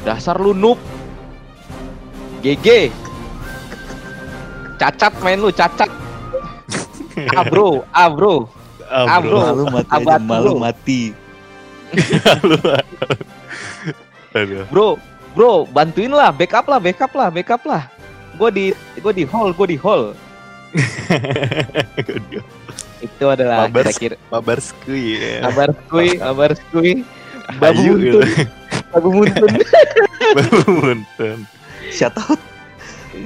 Dasar lu noob. GG. Cacat main lu, cacat. Ah bro, ah bro. Ah, Ah, bro. bro. Malu mati aja, malu mati. Aduh. Bro, bro, bantuin lah, backup lah, backup lah, backup lah. Gue di gue di hall, gue di hall. Itu adalah kira-kira Mabar skui ya. kabar skui, kabar skui. Babu Ayu gitu. Babu muntun. Babu muntun. Shout out.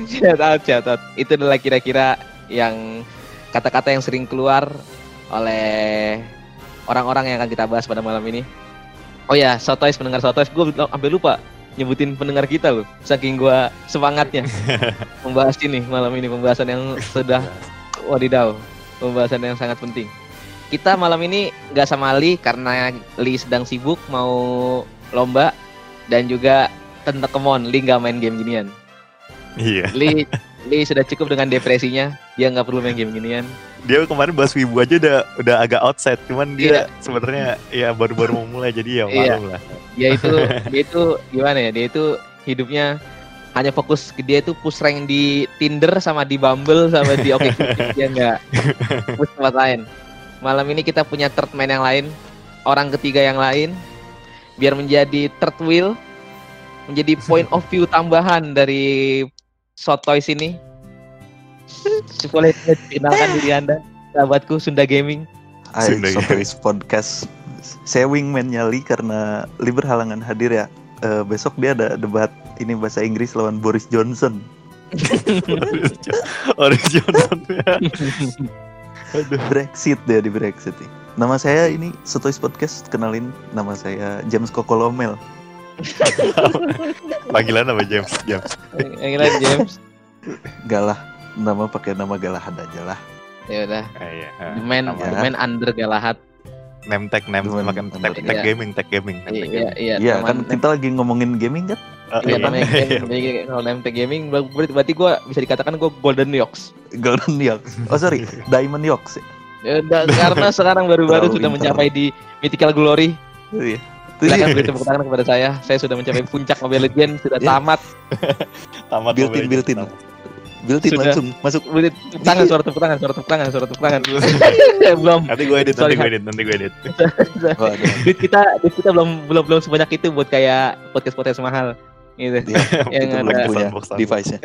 shout out, shout out. Itu adalah kira-kira yang kata-kata yang sering keluar oleh orang-orang yang akan kita bahas pada malam ini. Oh ya, Sotois pendengar Sotois, gue sampai lupa nyebutin pendengar kita loh. Saking gua semangatnya membahas ini malam ini pembahasan yang sudah wadidaw, pembahasan yang sangat penting. Kita malam ini nggak sama Li karena Li sedang sibuk mau lomba dan juga tentu kemon Li nggak main game ginian. Iya. Li Li sudah cukup dengan depresinya, dia nggak perlu main game ginian. Dia kemarin bahas Wibu aja udah udah agak outside, cuman dia Iya. sebenarnya ya baru-baru mau mulai jadi ya Iya. malum lah. Dia itu dia itu gimana ya? Dia itu hidupnya hanya fokus ke dia itu push rank di Tinder sama di Bumble sama di Oke dia nggak push tempat lain. Malam ini kita punya third man yang lain, orang ketiga yang lain, biar menjadi third wheel, menjadi point of view tambahan dari Sotoys ini. Boleh kenalkan diri anda, sahabatku Sunda Gaming. Hai, Sunda Sotois Podcast. Saya wingman nyali karena Li berhalangan hadir ya. Eh, besok dia ada debat ini bahasa Inggris lawan Boris Johnson. Orange Johnson ya. Brexit dia di Brexit. nih. Nama saya ini Sotois Podcast. Kenalin nama saya James Kokolomel. Panggilan apa James? James. Yang kira James. Galah. Nama pakai nama Galahad aja lah. Ya udah. Ah, iya. Sama. the man under Galahad. Name tag name makan tag, under- tag Iya. gaming, tag gaming. tag Iya, gaming. iya, Iya teman- kan kita lagi ngomongin gaming kan? Ah, Iya, iya. namanya Iya. game, jadi kalau name tag gaming ber- berarti gue bisa dikatakan gue golden yoks. Golden Yoks. Oh sorry, Diamond Yoks. Ya, karena sekarang baru-baru sudah mencapai di mythical glory. Oh, iya. Itu Silakan dia. beri tepuk tangan kepada saya. Saya sudah mencapai puncak Mobile Legends, sudah Iya. tamat. Tamat Built-in, Mobile built-in. Built-in langsung masuk. Tepuk tangan, suara tepuk tangan, suara tepuk tangan, suara tepuk tangan. belum. Nanti gue edit, nanti gue edit, nanti gue edit. Duit kita, duit kita belum belum belum sebanyak itu buat kayak podcast podcast mahal. Gitu. Iya, Yang itu ada- device-nya.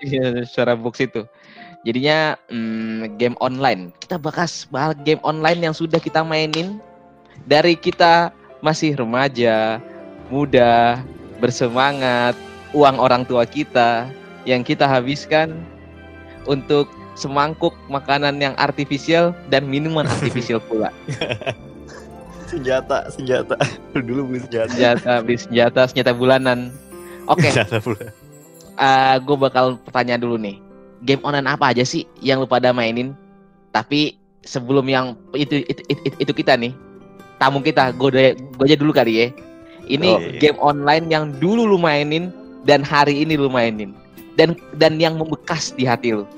Iya, suara box itu. Jadinya hmm, game online. Kita bahas bahas game online yang sudah kita mainin dari kita masih remaja, muda, bersemangat, uang orang tua kita yang kita habiskan untuk semangkuk makanan yang artifisial dan minuman artifisial pula. Senjata, senjata. Dulu beli senjata. Senjata, beli senjata, senjata bulanan. Oke, Senjata pula. gue bakal pertanyaan dulu nih. Game online apa aja sih yang lu pada mainin? Tapi sebelum yang itu itu, itu, itu kita nih, tamu kita, gue gue aja dulu kali ya. Ini Oh, iya. game online yang dulu lu mainin dan hari ini lu mainin dan dan yang membekas di hati lu,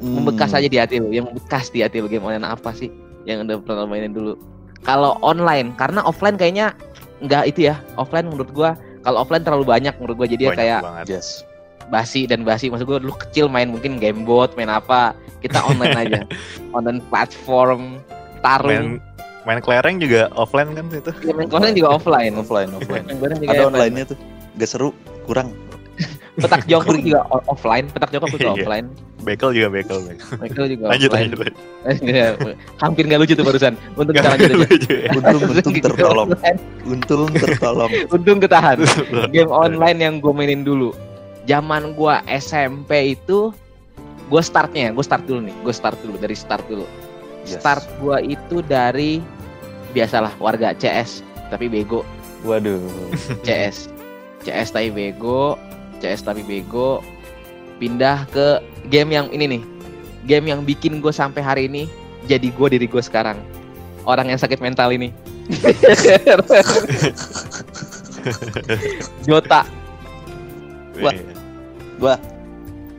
membekas Hmm. aja di hati lu, yang membekas di hati lu game online apa sih yang udah pernah lu mainin dulu? Kalau online, karena offline kayaknya nggak itu ya. Offline menurut gua kalau offline terlalu banyak menurut gua jadi ya Banyak kayak banget. Yes. Basi dan basi maksud gue dulu kecil main mungkin game bot main apa kita online aja online platform Main tarung main kelereng juga offline kan itu. ya, main konten juga offline Offline, offline. Main Ada offline. online-nya tuh. Gak seru, kurang. petak jongkok juga offline petak jongkok juga Iya. offline Bekel juga bekel. bekel. Juga Lanjut, offline lanjut. lanjut. Iya, hampir nggak lucu tuh barusan untung kita lanjut aja ya. Untung, untung tertolong. Untung tertolong. untung ketahan game online yang gue mainin dulu zaman gue SMP itu gue startnya gue start dulu nih gue start dulu dari start dulu. Yes. start gue itu dari biasalah warga CS tapi bego. Waduh. CS CS tapi bego CS tapi bego. Pindah ke game yang ini nih game yang bikin gue sampai hari ini jadi gue diri gue sekarang. Orang yang sakit mental ini. Dota Wah. Iya.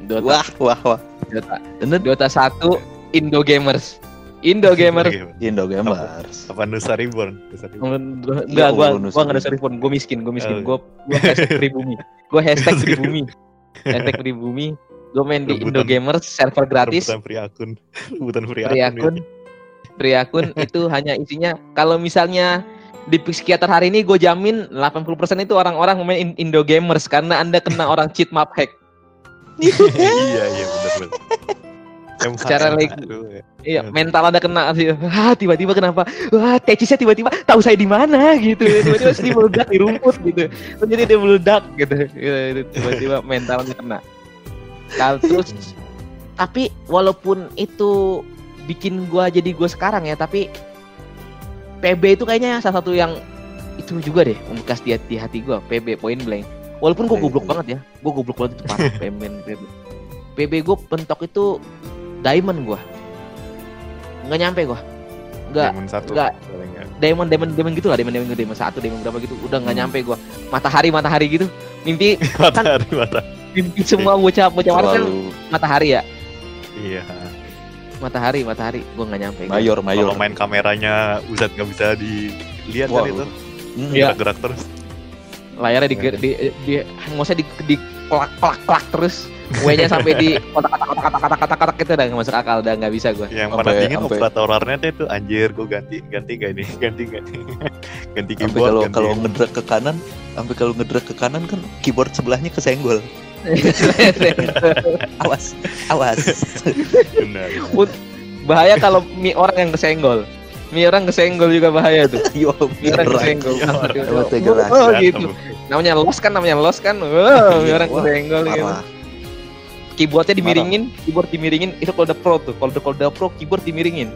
Dota Wah, wah, wah. Dota Bener? Dota 1 Indo Gamers Indo gamer. Indo Gamers. Apa Nusa Reborn? Nusa Reborn. Enggak, Ya gua Allah, gua enggak ada Nusa serifon, gua miskin, gua miskin. Oh. Gua gua hashtag pribumi. Gua hashtag pribumi. Hashtag pribumi. Gua main di Indo. Gamers server gratis. Rebutan free akun. Rebutan free, free akun. akun free akun itu hanya isinya kalau misalnya di psikiater hari ini gue jamin 80% itu orang-orang main In- Indo Gamers karena anda kena orang cheat map hack iya iya benar benar. Secara leg- ya. iya mental anda kena sih. Ah tiba-tiba kenapa? Wah tecisnya tiba-tiba tahu saya di mana? gitu. Tiba-tiba sedih meledak di rumput gitu. Terus jadi dia meledak gitu. Gitu, tiba-tiba mental anda kena. Kal terus tapi walaupun itu bikin gua jadi gue sekarang ya tapi PB itu kayaknya salah satu yang itu juga deh membekas di hati, hati gue PB point blank walaupun gue Iya, goblok iya. banget ya gue goblok banget itu parah PB PB PB gue pentok itu diamond gue nggak nyampe gue nggak Diamond satu. nggak. diamond diamond diamond gitu lah diamond diamond diamond satu diamond berapa gitu udah nggak Hmm. nyampe gue matahari matahari gitu mimpi Matahari mata. mimpi semua bocah bocah warga kan matahari ya Iya. matahari matahari gue nggak nyampe gua. mayor mayor. Kalau main kameranya Uzat nggak bisa dilihat kan itu. Iya. Gerak-gerak terus. Layarnya di Iya. di, di, nggak usah di, di pelak pelak pelak terus W-nya sampai di kotak kotak kotak kotak kotak kotak itu udah nggak masuk akal udah nggak bisa gue Yang panas dingin operator warnet itu anjir gue ganti ganti gak nih ganti ganti Sampai keyboard kalau ganti kalau ngedrag ke kanan, sampai kalau ngedrag ke kanan kan keyboard sebelahnya kesenggol. Awas, awas. benar. bahaya kalau mi orang yang kesenggol mi orang kesenggol juga bahaya tuh Yo, mi orang beneran. kesenggol Iya, tega oh, lagi. oh, gitu namanya los kan namanya los kan oh, mi Iya, orang wah, kesenggol gitu keyboardnya dimiringin keyboard dimiringin itu kalau udah pro tuh kalau udah kalau udah pro keyboard dimiringin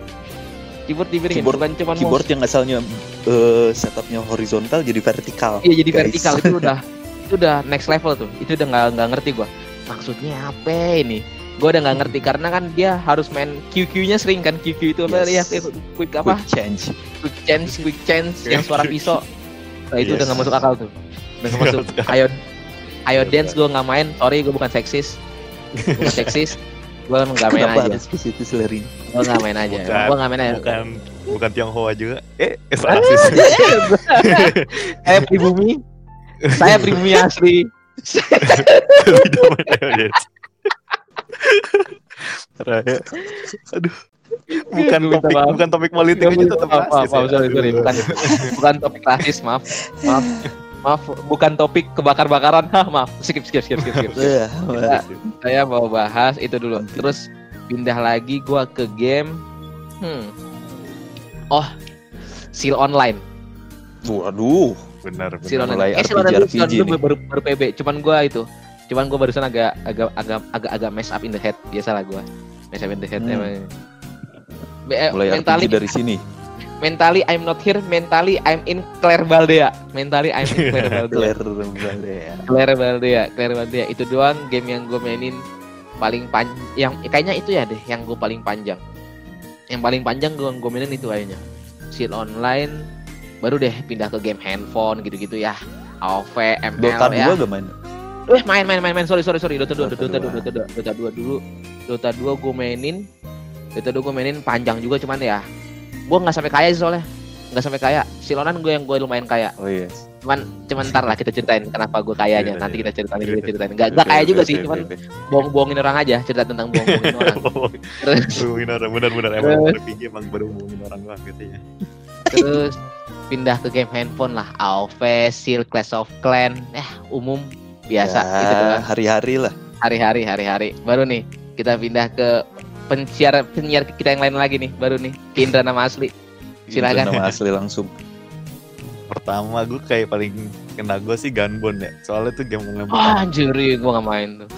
keyboard dimiringin Keyboard- bukan cuma Keyboard yang asalnya eh, setupnya horizontal jadi vertikal. Iya jadi guys. vertikal itu udah itu udah next level tuh. Itu udah nggak nggak ngerti gua. Maksudnya apa ini? Gua udah nggak ngerti karena kan dia harus main QQ-nya sering kan QQ itu apa ya Yes. quick apa? Quick change. Quick change, quick change yang suara pisau. Nah, itu Yes. udah nggak masuk akal tuh. Udah nggak masuk. Ayo ayo dance gua nggak main. Sorry gua bukan seksis. Bukan seksis. Gua nggak main Kenapa aja. harus ke situ selering? Gua nggak main aja. Gua nggak main aja. bukan bukan Tionghoa juga eh eh rasis saya pribumi. Saya pribumi asli. Tidak main Raya. Aduh. Bukan topik maaf. bukan topik politik aja tetap maaf, maaf, rasis. maaf, ya. sorry, sorry, bukan, bukan topik rasis, maaf, maaf, maaf, bukan topik kebakar-bakaran, hah, maaf, skip, skip, skip, skip, skip. Eh, Nah, Saya mau bahas itu dulu, terus pindah lagi gua ke game, hmm, oh, Seal Online, Waduh, Benar Seal benar. Mulai Online, eh, Seal Online Seal nih. baru, baru PB, cuman gua itu, cuman gua barusan agak, agak, agak, agak, agak mess up in the head, biasalah gua, mess up in the head Hmm. emang. Eh, mulai mentally, RPG dari sini. mentally I'm not here, mentally I'm in Claire Baldea. Mentally I'm in Claire Baldea. Claire Baldea. Claire Baldea, Claire Baldea. Itu doang game yang gue mainin paling panjang. Yang kayaknya itu ya deh, yang gue paling panjang. Yang paling panjang gue gue mainin itu kayaknya. Seal online, baru deh pindah ke game handphone gitu-gitu ya. AOV, ML Dota ya. 2 gak main? Eh main main main main. Sorry sorry sorry. Dota 2 Dota Dota 2 Dota 2 Dota 2 dulu. Dota 2 gue mainin. Dota 2 gue mainin panjang juga cuman ya gue nggak sampai kaya sih soalnya. Nggak sampai kaya. Silonan gue yang gue lumayan kaya. Oh yes. cuman cuman ntar lah kita ceritain kenapa gue kayanya Iya, nanti iya. kita ceritain kita ceritain. Nggak nggak kaya juga sih cuman bohong bohongin orang aja. Cerita tentang bohong bohongin orang terus. Bohongin orang benar-benar emang RPG emang baru bohongin orang banget katanya. terus pindah ke game handphone lah. AoV, Seal, Clash of Clan eh umum biasa Ya, gitu doang. hari-hari lah. hari-hari hari-hari baru nih kita pindah ke pensiar penyiar kita yang lain lagi nih baru nih ke Indra nama asli Silakan. Nama asli langsung. Pertama gue kayak paling kena gue sih Gunbone ya. Soalnya tuh game yang wah anjir gue gak main tuh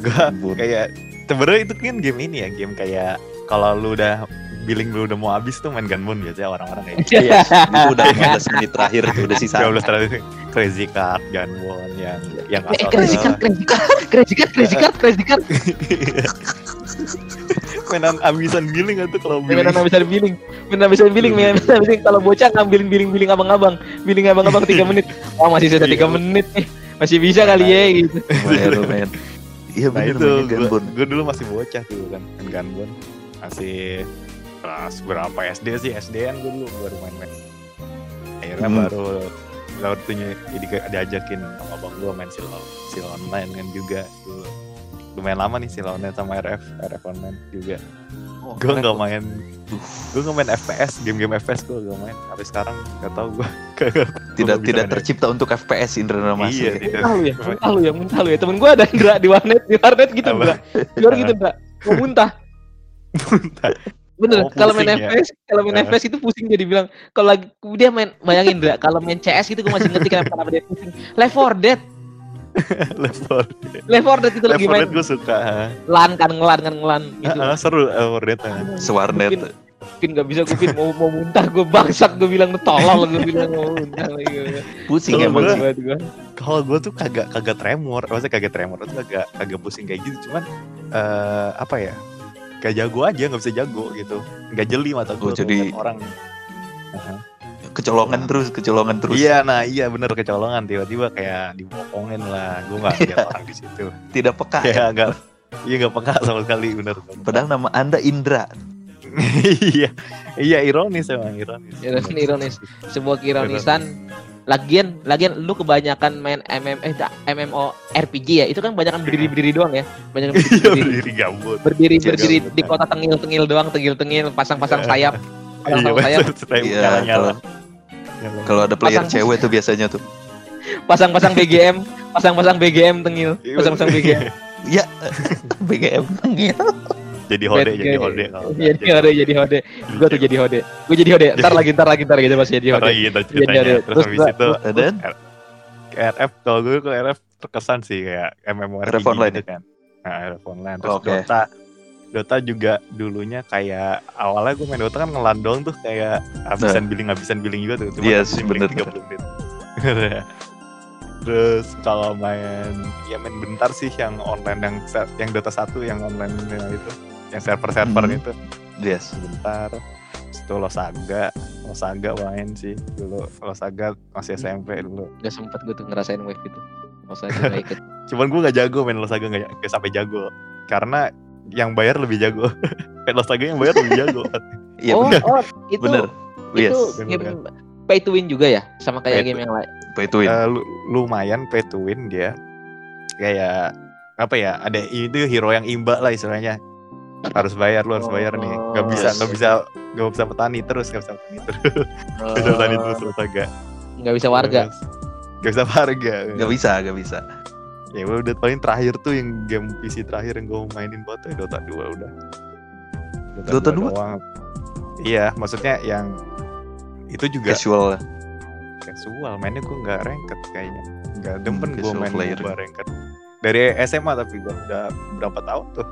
Enggak, Gunbone. kayak sebenarnya itu kan game ini ya, game kayak kalau lu udah billing lu udah mau habis tuh main Gunbone biasanya orang-orang kayak gitu. Iya, itu udah 15 menit terakhir itu udah sisa. 15 terakhir Crazy Card, Gunbone yang yang eh crazy card crazy card crazy card crazy card crazy card. Mainan abisan billing atau kalau mainan billing? Bisa billing. Mainan bisa billing mainan bisa billing. Kalau bocah ngambilin billing billing abang-abang. Billing abang-abang tiga menit. Oh masih sisa tiga Iya. menit nih. Masih bisa kali ya gitu. Lumayan, lumayan. Iya Nah bener itu gue dulu masih bocah tuh kan main Gunbone masih kelas berapa SD sih SD kan gue dulu baru main-main akhirnya Hmm. baru tuh ny- jadi diajakin sama abang gue main sil sil online kan juga dulu lumayan lama nih sil online sama RF RF online juga Oh, gue nggak main gue nggak main FPS game-game FPS gue gak main sampai sekarang nggak tahu gue Tidak tidak tercipta untuk FPS Indra Ramasi. iya tidak Muntah lu ya, muntah lu ya, muntah lu ya. Temen gue ada Indra di warnet, di warnet gitu? Indra. Di warnet gitu Indra. Mau muntah. Bener, Oh, kalau main ya? FPS, kalau main. FPS itu pusing dia dibilang. Kalau lagi dia main, bayangin Indra, kalau main CS gitu gue masih ngerti kenapa kenapa dia pusing. Left 4 Dead, level Left 4 Dead itu lagi main gue suka lan kan ngelan kan ngelan gitu. Ah, ah, seru level Dead ah. Sewarnet. Kupin, kupin gak bisa kupin mau mau muntah gue bangsat gue bilang tolol gue bilang mau muntah lagi. Pusing emang banget gue. kalau gue tuh kagak kagak tremor maksudnya kagak tremor tuh kagak kagak pusing kayak gitu cuman eh apa ya kayak jago aja nggak bisa jago gitu nggak jeli mata gue Oh, jadi- orang Aha. Kecolongan terus, kecolongan terus. iya nah iya bener kecolongan tiba-tiba kayak dibokongin lah gue nggak lihat orang di situ Tidak peka. ya. ya nggak iya nggak peka sama sekali bener Padahal nama Anda Indra. Iya iya ironis emang ironis Ironis, ironis. Sebuah keironisan. Lagian, lagian lu kebanyakan main MM, eh, MMO RPG ya. Itu kan banyak berdiri-berdiri doang ya. Banyak iya berdiri, berdiri gabut berdiri, Iya, berdiri gabut. di kota tengil-tengil doang, tengil-tengil, pasang-pasang sayap. iya Pasang sayap, betul sayap Iya, nyala-nyala Kalau ada player Pasang- cewek tuh biasanya tuh. pasang-pasang BGM, pasang-pasang BGM tengil, Iya, pasang-pasang BGM. Ya, BGM. Jadi hode jadi hode kalau nggak Jadi hode, jadi hode. Gue tuh jadi hode. Gue jadi hode. Ntar lagi, ntar lagi, ntar lagi. Masih jadi Ntar hode. lagi Jadi ceritanya hode. terus Terus habis itu Dan RF kalau gue ke RF terkesan sih kayak MMORPG RF online gitu kan. Nah, RF online terus. Dota. Dota juga dulunya kayak awalnya gue main Dota kan ngelan doang tuh kayak habisan billing habisan billing juga tuh. Cuma Nah. Yes, habisin billing bener. 30 menit. terus kalau main ya main bentar sih yang online yang yang Dota 1 yang online itu yang server-server Hmm. itu yes. sebentar itu Losaga Losaga main sih dulu Losaga masih SMP dulu Gak sempet gue tuh ngerasain wave itu. Masa gue gak ikut. cuman gue gak jago main Losaga gak, gak sampai jago karena yang bayar lebih jago main Losaga yang bayar lebih jago Iya oh, benar. oh, itu Bener. itu Yes. bener, game pay to win juga ya, sama kayak Pay to- game yang lain. Pay to win. Eh, lu- lumayan pay to win dia kayak apa ya ada itu hero yang imba lah istilahnya harus bayar lu harus bayar nih nggak bisa yes. nggak bisa nggak bisa petani terus nggak bisa petani terus nggak bisa petani terus Losaga Nggak bisa warga. nggak bisa warga Gak bisa, gak bisa. ya udah paling terakhir tuh yang game PC terakhir yang gue mainin buat tuh ya Dota 2 udah Dota 2? doang. iya maksudnya yang itu juga Casual. casual mainnya gue nggak ranked kayaknya nggak demen gue casual main player. MOBA ranked dari SMA tapi gue udah berapa tahun tuh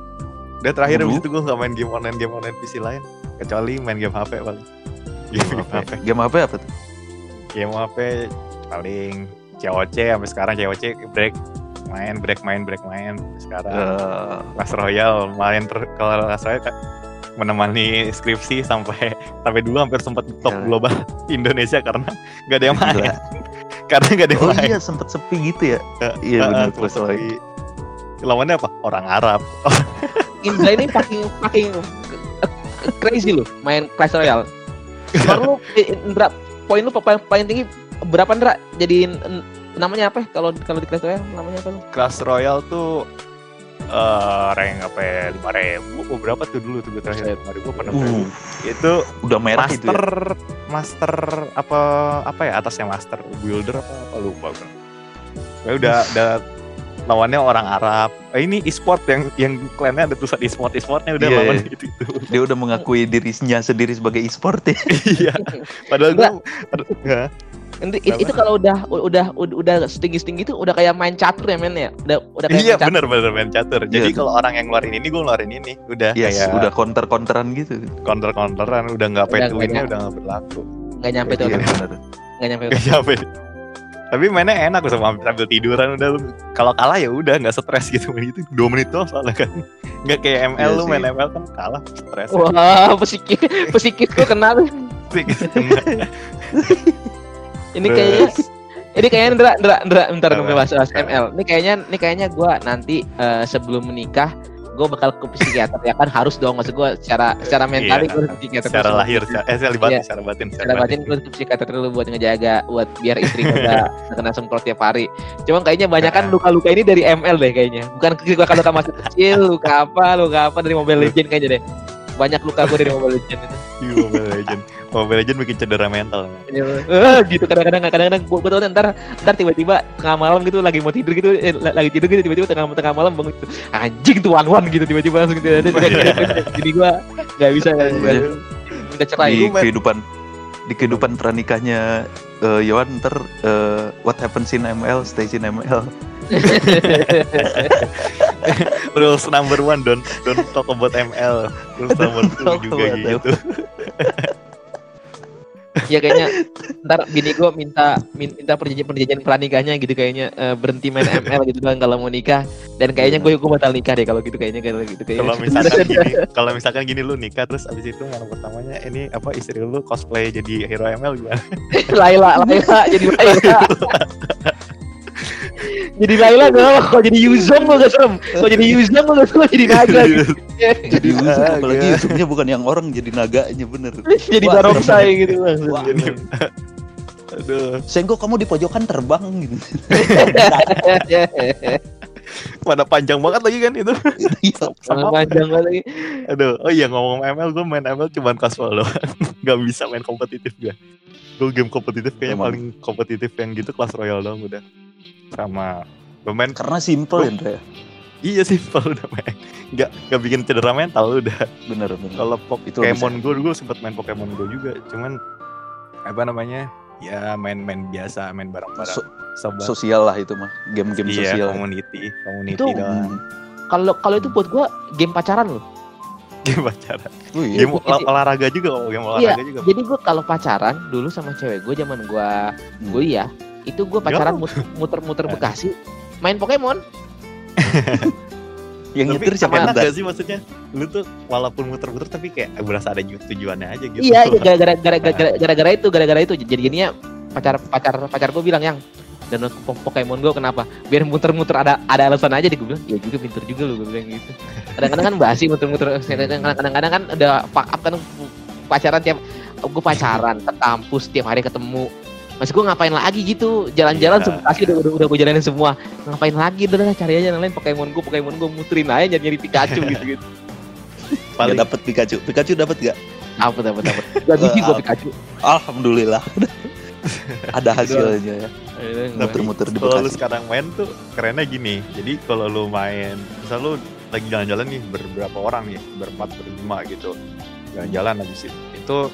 udah terakhir Dulu? abis itu gue nggak main game online game online PC lain kecuali main game HP paling game HP Game apa apa tuh? game HP paling COC sampai sekarang COC break main break main break main sekarang Clash Royale main ter kalau Royale kan menemani skripsi sampai sampai dulu hampir sempat top Gila. global Indonesia karena nggak ada yang main gila. karena nggak ada yang Oh main iya sempet sepi gitu ya. Ya, iya ah, benar, sempat sepi. lawannya apa orang Arab Indra ini fucking fucking crazy loh main Clash Royale. Skor lu Indra poin lu paling, paling tinggi berapa Indra? Jadiin en- namanya apa? ya Kalau kalau di Clash Royale namanya apa? lu? Clash Royale tuh eh rank apa ya lima ribu oh, berapa tuh dulu tuh gue terakhir lima ribu apa enam ribu Uh, itu udah merah itu master ya. master apa apa ya atasnya master builder apa apa lupa gue ya udah udah lawannya orang Arab eh, ini e-sport yang yang klannya ada tulisan e-sport e-sportnya udah Iya, lawan iya. itu itu Dia udah mengakui dirinya sendiri sebagai e-sport ya. iya padahal gue Enggak. Nanti it- itu kalau udah udah udah, udah setinggi setinggi itu udah kayak main catur ya men ya. Udah udah kayak iya main catur. bener bener main catur jadi Iya. kalau orang yang ngeluarin ini gue ngeluarin ini udah Yes, kayak udah counter-counteran gitu. counter counteran udah nggak pay Udah to nggak winnya udah nggak berlaku Nggak nyampe tuh. Iya benar. Nggak nyampe. Gak nyampe. Tapi mainnya enak sama sambil tiduran udah. Kalau kalah ya udah nggak stres gitu. Main itu dua menit doang soalnya kan. Nggak kayak ML Iya lu main. ML kan kalah stres. Wah, pesikis pesikis gua kenal. Ini kayaknya ini kayaknya Ndra, Ndra, Ndra, bentar gue bahas, ML. Ini kayaknya ini kayaknya gua nanti eh, sebelum menikah gue bakal ke psikiater ya kan? Harus dong maksud gue secara secara mental Iya, gue harus ke psikiater secara dulu. lahir secara, eh secara batin Iya. secara batin secara batin. gue harus ke psikiater dulu buat ngejaga buat biar istri gue gak kena semprot tiap hari. Cuma kayaknya banyak kan luka-luka ini dari ML deh kayaknya. Bukan luka-luka masih kecil luka apa luka apa dari Mobile Legend kayaknya deh. Banyak luka gue dari Mobile Legend itu Iya, Mobile Legend. Mobile Legend bikin cedera mental. Eh, gitu kadang-kadang kadang-kadang gue gue tau ntar ntar tiba-tiba tengah malam gitu lagi mau tidur gitu eh, lagi tidur gitu tiba-tiba tengah tengah malam bangun gitu anjing tuh one one gitu tiba-tiba langsung gitu. Jadi gue nggak bisa nggak bisa Iya. minta cerai. Di kehidupan di kehidupan pernikahnya eh, Yohan ntar eh, what happens in ML stays in ML Rules number one don't don't talk about ML Rules number two juga gitu. Ya kayaknya ntar bini gue minta min- minta perjanjian perjanjian pranikahnya gitu kayaknya eh, berhenti main ML gitu kan kalau mau nikah. Dan kayaknya gue gue batal nikah deh kalau gitu kayaknya kalau gitu kayaknya. Kalau misalkan gini kalau misalkan gini lu nikah terus abis itu malam pertamanya ini apa istri lu cosplay jadi hero ML gimana? Laila Laila jadi Laila jadi Laila gak apa kok jadi Yuzong lo gak serem. Kok jadi Yuzong lo gak serem jadi naga gitu jadi Astaga. apalagi Yusufnya bukan yang orang jadi naganya bener. Jadi barongsai gitu. Wah, Ini- aduh. Senggo kamu di pojokan terbang gitu. Pada panjang banget lagi kan itu. Iya. Sangat panjang banget lagi. Aduh oh iya ngomong ML gue main ML cuman casual loh nggak bisa main kompetitif gue gue game kompetitif kayaknya Emang. paling kompetitif yang gitu Clash Royale dong udah sama gue main karena simple ya ya? Iya simpel udah main nggak nggak bikin cedera mental udah. Bener bener. Kalau Itu Pokemon Go gue sempet main Pokemon Go juga. Cuman apa namanya? Ya main-main biasa main bareng-bareng. So- sobat. sosial lah itu mah. Game-game iya sosial. community community Itu- doang. Hmm. kalau kalau itu buat gue game pacaran loh. Game pacaran. Oh iya. game olah- olahraga juga kok game olahraga juga. jadi gue kalau pacaran dulu sama cewek gue zaman gue Hmm. kuliah itu gue pacaran muter-muter Eh. Bekasi. Main Pokemon. Yang nyetir siapa enak gak sih maksudnya? Lu tuh walaupun muter-muter tapi kayak berasa ada ju- tujuannya aja gitu. Iya iya, gara-gara gara-gara gara- gara-gara itu gara-gara itu. Jadi gininya pacar pacar pacar gue bilang yang dan po- Pokemon Go kenapa? Biar muter-muter ada ada alasan aja deh gue bilang ya juga pinter juga lu gue bilang gitu. Kadang-kadang kan basi muter-muter. Kadang-kadang kan udah fuck up kan pacaran tiap gue pacaran ke kampus tiap hari ketemu Mas gue ngapain lagi gitu? Jalan-jalan Iya. semua kasih udah, udah udah gue jalanin semua. Ngapain lagi? Udah lah, cari aja yang lain. Pokemon Go Pokemon Go muterin aja nyari nyari Pikachu gitu gitu paling dapet Pikachu. Pikachu dapat gak apa apa apa gak biji gue Wah. Pikachu. Alhamdulillah. Ada hasilnya. Ya Eh, Tapi muter-muter di kalau lu Bekasi. sekarang main tuh kerennya gini. Jadi kalau lu main misal lu lagi jalan-jalan nih beberapa orang nih? Berempat berlima gitu. Jalan-jalan habis itu. Itu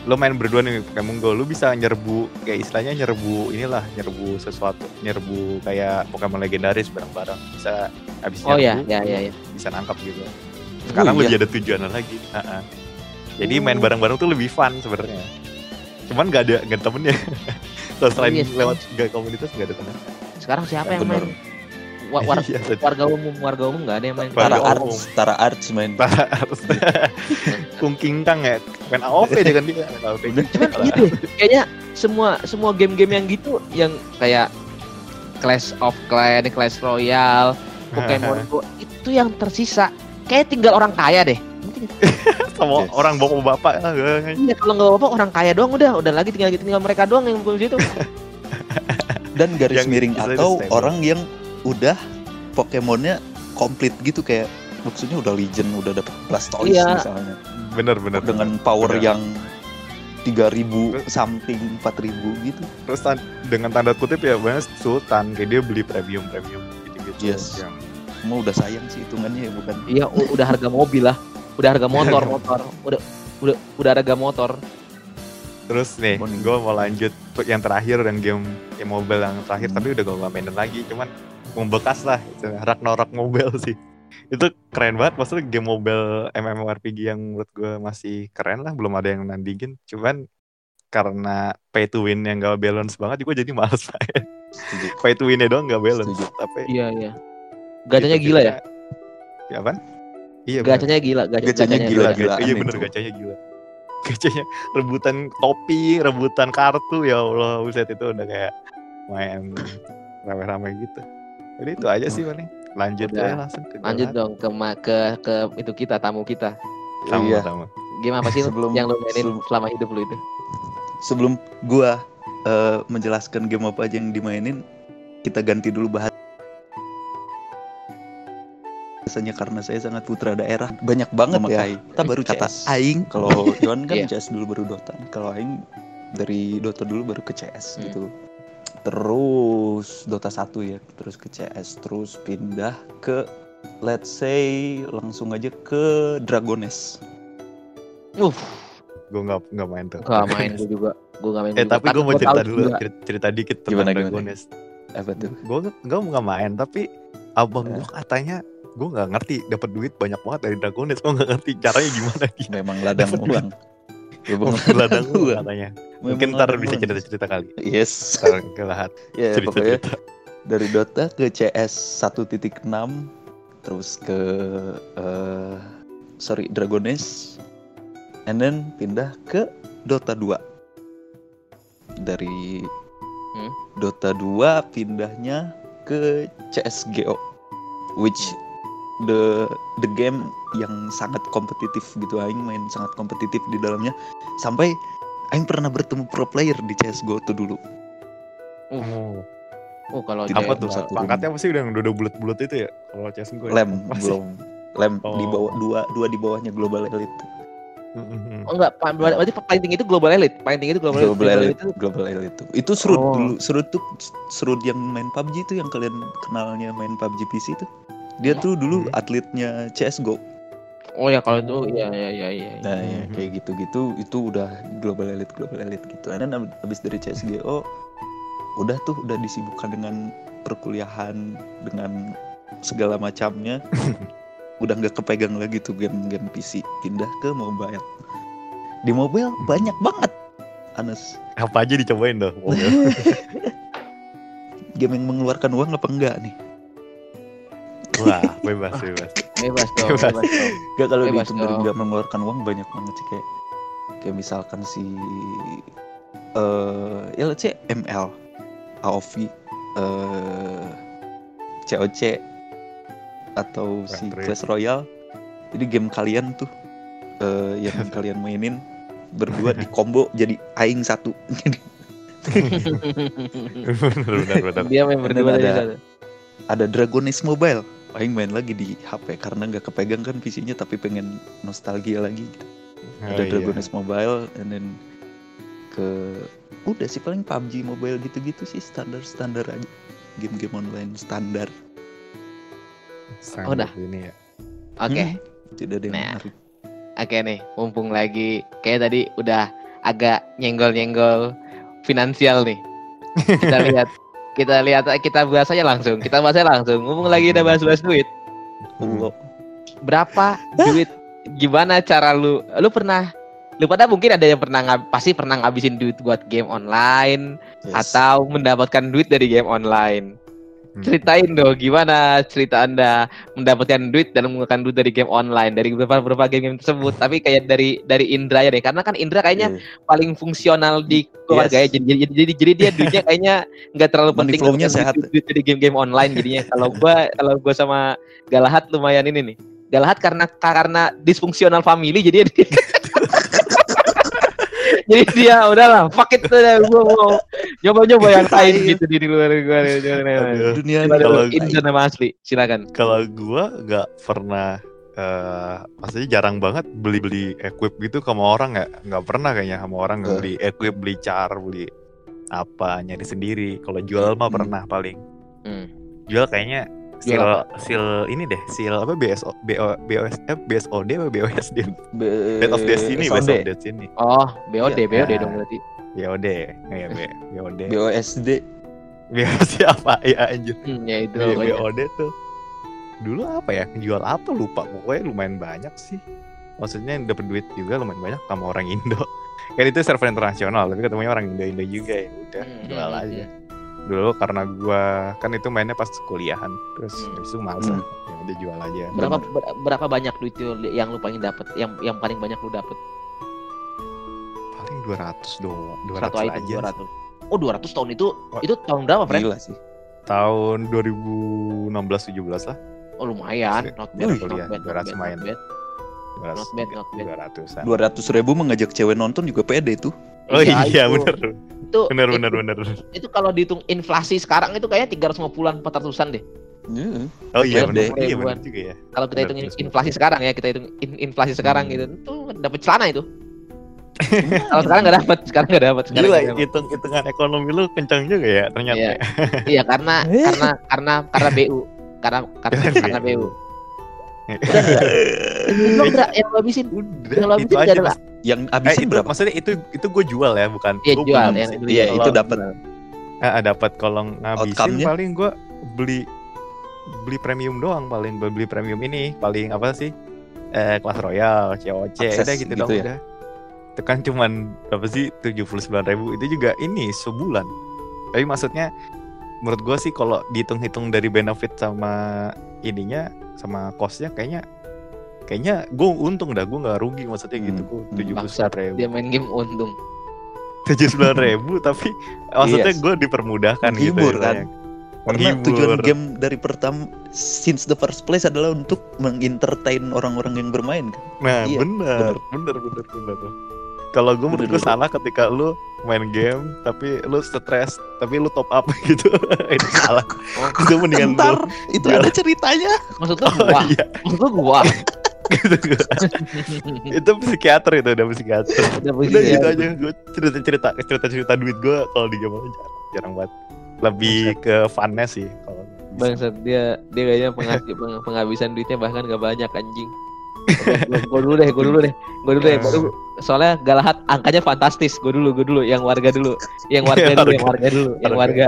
lu main berdua nih Pokemon Go lu bisa nyerbu kayak istilahnya nyerbu inilah nyerbu sesuatu nyerbu kayak Pokemon legendaris bareng-bareng bisa habis oh ya nyerbu ya ya ya bisa nangkap gitu sekarang iya. lebih ada tujuannya lagi Ha-ha. jadi main Oh. bareng-bareng tuh lebih fun sebenarnya cuman nggak ada ada temennya kalau selain iya sih. lewat gak komunitas nggak ada temen sekarang siapa Ya, yang bener. main Wa- war- Iya, warga umum warga umum nggak ada yang main. Warga Tara umum. Arts Tara Arts main. Tara harus Kung King Kang ya main AOV dia kan dia main AOV cuman gitu kayaknya semua semua game-game yang gitu yang kayak Clash of Clans, Clash Royale, Pokemon Go itu yang tersisa. Kayak tinggal orang kaya deh. Sama Yes. orang bawa bapak. Gak- Iya kalau nggak apa orang kaya doang udah. Udah lagi tinggal tinggal mereka doang yang di situ. Dan garis Yang miring atau orang yang udah Pokemonnya komplit gitu kayak maksudnya udah legend udah dapet Blastoise Iya. misalnya. Bener bener. Dengan power Bener. yang 3000 Terus- something 4000 gitu. terus tan- dengan tanda kutip ya banyak sultan kayak dia beli premium premium gitu gitu Yes. Semua udah sayang sih hitungannya ya bukan? Iya udah harga mobil lah. Udah harga motor motor. Udah udah udah harga motor. Terus nih gue mau lanjut ke yang terakhir dan game game mobile yang terakhir tapi udah gue gak mainin lagi cuman membekas lah itu Ragnarok Mobile sih. Itu keren banget maksudnya game mobile MMORPG yang menurut gue masih keren lah belum ada yang nandingin. Cuman karena pay to win yang gak balance banget gue jadi males main. Setuju. Pay to win doang gak balance Setuju. tapi iya iya. Gacanya gila ya? ya apaan? iya bener. gacanya gila gacha- Gacanya gila, Gacha- gilaan iya bener itu. gacanya gila. Gacanya rebutan topi rebutan kartu ya Allah buset itu udah kayak main rame-rame gitu jadi itu aja sih paling lanjut Udah. ya langsung ke Lanjut dong ke ke ke itu kita tamu kita. Sama Iya. sama. Game apa sih Sebelum- yang lu mainin sebelum- selama hidup lu itu? Sebelum gua eh, menjelaskan game apa aja yang dimainin, kita ganti dulu bahas. Biasanya karena saya sangat putra daerah, banyak banget Memakai. ya. Kita baru kata CS. aing, kalau Yon kan Iya. CS dulu baru Dota. Kalau aing dari Dota dulu baru ke CS Hmm. gitu. Terus Dota 1 ya, terus ke CS, terus pindah ke let's say langsung aja ke Dragones. Uh, Gue nggak nggak main tuh. gak main gue juga. Gue gak main Eh juga. tapi gue mau cerita tahu dulu, juga. cerita, cerita dikit tentang Gimana, gimana? Dragones. Apa tuh? Gue gue nggak main tapi abang Eh. gue katanya gue nggak ngerti dapat duit banyak banget dari Dragones. Gue nggak ngerti caranya gimana dia. Memang ladang Dapet uang. Memang Ladang uang. katanya. Mungkin ntar bisa cerita-cerita kali. Yes. Ntar ke lahat Ya pokoknya cerita-cerita. dari Dota ke CS 1.6 terus ke eh, sorry Dragones and then pindah ke Dota 2 dari Hmm. Dota 2 pindahnya ke CSGO which the the game yang sangat kompetitif gitu aing main sangat kompetitif di dalamnya sampai aing pernah bertemu pro player di CSGO tuh dulu Oh, Oh kalau Tidak apa tuh? satu Pangkatnya pasti udah udah bulat-bulat itu ya? Kalau CS gue. lem Masih. belum lem di Oh. bawah dua dua di bawahnya global elite Mm-mm. Oh enggak, pa- berarti paling tinggi itu global elite. Paling tinggi itu global, global elite. elite global elite itu itu serut Oh. dulu serut tuh serut yang main PUBG itu yang kalian kenalnya main PUBG PC itu dia tuh dulu Hmm. atletnya CSGO Oh ya kalau itu iya iya iya iya. nah ya, Mhm. kayak gitu-gitu itu udah global elite global elite gitu. Dan habis dari CSGO udah tuh udah disibukkan dengan perkuliahan dengan segala macamnya udah nggak kepegang lagi tuh game-game PC pindah ke mobile. Di mobile banyak banget. Anes Apa aja dicobain tuh? game yang mengeluarkan uang apa enggak nih Wah, bebas bebas. Bebas dong, Bebas. bebas dong. Gak kalau Bebas dihitung dari dong. nggak mengeluarkan uang banyak banget sih kayak kayak misalkan si eh ya let's say ML, AOV, eh COC atau si Patriot. Clash Royale. Jadi game kalian tuh eh yang kalian mainin berdua di combo jadi aing satu. Jadi bener. Dia main berdua ada- jadi satu. ada Dragones Mobile. Aing main lagi di HP karena nggak kepegang kan PC-nya tapi pengen nostalgia lagi gitu. Oh, ada iya. Dragones Mobile and then ke udah sih paling PUBG Mobile gitu-gitu sih standar-standar aja game-game online standar Sangat Udah. Ini ya. Oke. Hmm, tidak ada yang Nah. menarik Oke nih, mumpung lagi kayak tadi udah agak nyenggol-nyenggol finansial nih. Kita lihat, kita lihat, kita bahas aja langsung. Kita bahas aja langsung. Mumpung lagi udah bahas-bahas duit. Allah Berapa duit? Gimana cara lu? Lu pernah? Lu pada mungkin ada yang pernah ngab- pasti pernah ngabisin duit buat game online yes. atau mendapatkan duit dari game online. Hmm. Ceritain dong gimana cerita Anda mendapatkan duit dan menggunakan duit dari game online dari beberapa beberapa game, tersebut. Tapi kayak dari dari Indra ya deh, karena kan Indra kayaknya Iya. paling fungsional di keluarga ya. Yes. Jadi, jadi, jadi, jadi dia duitnya kayaknya nggak terlalu penting dapetin sehat. duit, duit dari game-game online jadinya. Kalau gua kalau gua sama Galahat lumayan ini nih. Galahat karena karena disfungsional family jadi jadi dia udahlah fuck it udah gua mau nyoba-nyoba yang lain Iya. gitu di luar gua Aduh. dunia Kalau- nama asli silakan Kalau gua nggak pernah eh maksudnya jarang banget beli-beli equip gitu sama orang nggak nggak pernah kayaknya sama orang nggak Eh. beli equip beli char beli apa nyari sendiri kalau jual mah Hmm. pernah paling Hmm. jual kayaknya Seal seal ini deh seal apa BSO BO, BOS eh, BSOD apa BOSD Be- Bed of Destiny Bed SOD. of Destiny. Oh BOD Iya. BOD Ya. dong berarti. BOD ya B BOD BOSD BOSD apa ya anjir. Hmm, ya itu B- pokoknya. BOD tuh. Dulu apa ya? Jual apa lupa pokoknya lumayan banyak sih. Maksudnya dapat duit juga lumayan banyak sama orang Indo. Kan itu server internasional tapi ketemunya orang Indo Indo juga ya udah Hmm, jual hmm, aja dulu karena gua kan itu mainnya pas kuliahan terus Hmm. itu males Hmm. lah. ya udah jual aja berapa ber- berapa banyak duit itu yang lu paling dapat yang yang paling banyak lu dapat paling 200 doang 200 satu item aja 200 oh 200 tahun itu Wah. itu tahun berapa friend gila sih tahun 2016 17 lah. Oh lumayan, Masih- not bad, masih not kuliah, bad, not 200 bad, main. not bad. Not bad, not bad. 200-an. Dua ratus ribu mengajak cewek nonton juga pede tuh. Oh iya, itu- bener. Itu, Bener itu, bener bener. itu kalau dihitung inflasi sekarang itu kayaknya 350-an 400-an deh. Iya. Oh iya. Iya Ribuan. bener juga ya. Kalau kita hitung inflasi sekarang ya, kita hitung in- inflasi sekarang Hmm. gitu. Itu dapat celana itu. kalau sekarang nggak dapat, sekarang nggak dapat. Sekarang Gila, hitung hitungan ekonomi lu kencang juga ya ternyata. Iya. Iya, karena karena karena karena BU. Karena karena Iya. karena BU. Enggak? Belum enggak yang lo habisin. Udah, Yang lo habisin aja. nggak ada Mas. Yang Eh, habisin itu berapa? maksudnya itu itu gue jual ya, bukan. Iya gua jual. Iya, Kalau- itu dapat. Ah, dapat kalau ngabisin paling gue beli beli premium doang paling beli premium ini paling apa sih eh kelas royal COC udah gitu, gitu dong ya? udah itu kan cuman berapa sih tujuh puluh ribu itu juga ini sebulan tapi maksudnya menurut gue sih kalau dihitung-hitung dari benefit sama ininya sama costnya kayaknya kayaknya gue untung dah gue nggak rugi maksudnya gitu gue Hmm, tujuh puluh ribu dia main game untung. tujuh ribu tapi maksudnya Yes. gue dipermudahkan gitu Menghibur, ya, kan? sayang. Karena Menghibur. tujuan game dari pertama since the first place adalah untuk mengentertain orang-orang yang bermain kan. Nah, Iya, bener, bener, bener, bener. Kalau gue menurut gue salah ketika lu main game tapi lu stres tapi lu top up gitu itu salah. Oh, Itu mendingan Bentar, lu. itu Jalan. ada ceritanya. maksud lu Oh gua, iya, maksud lu gua. gitu. itu psikiater itu udah psikiater. Udah gitu aja. Gue cerita cerita cerita cerita duit gue kalau di game jarang, jarang banget. Lebih ke funnya sih kalau. Bangsat dia dia kayaknya penghabi- peng- penghabisan duitnya bahkan gak banyak anjing. Gue dulu deh, gue dulu deh, gue dulu deh. Baru soalnya Galahat angkanya fantastis. Gue dulu, gue dulu. Yang warga dulu, yang warga dulu, yang warga dulu, yang warga.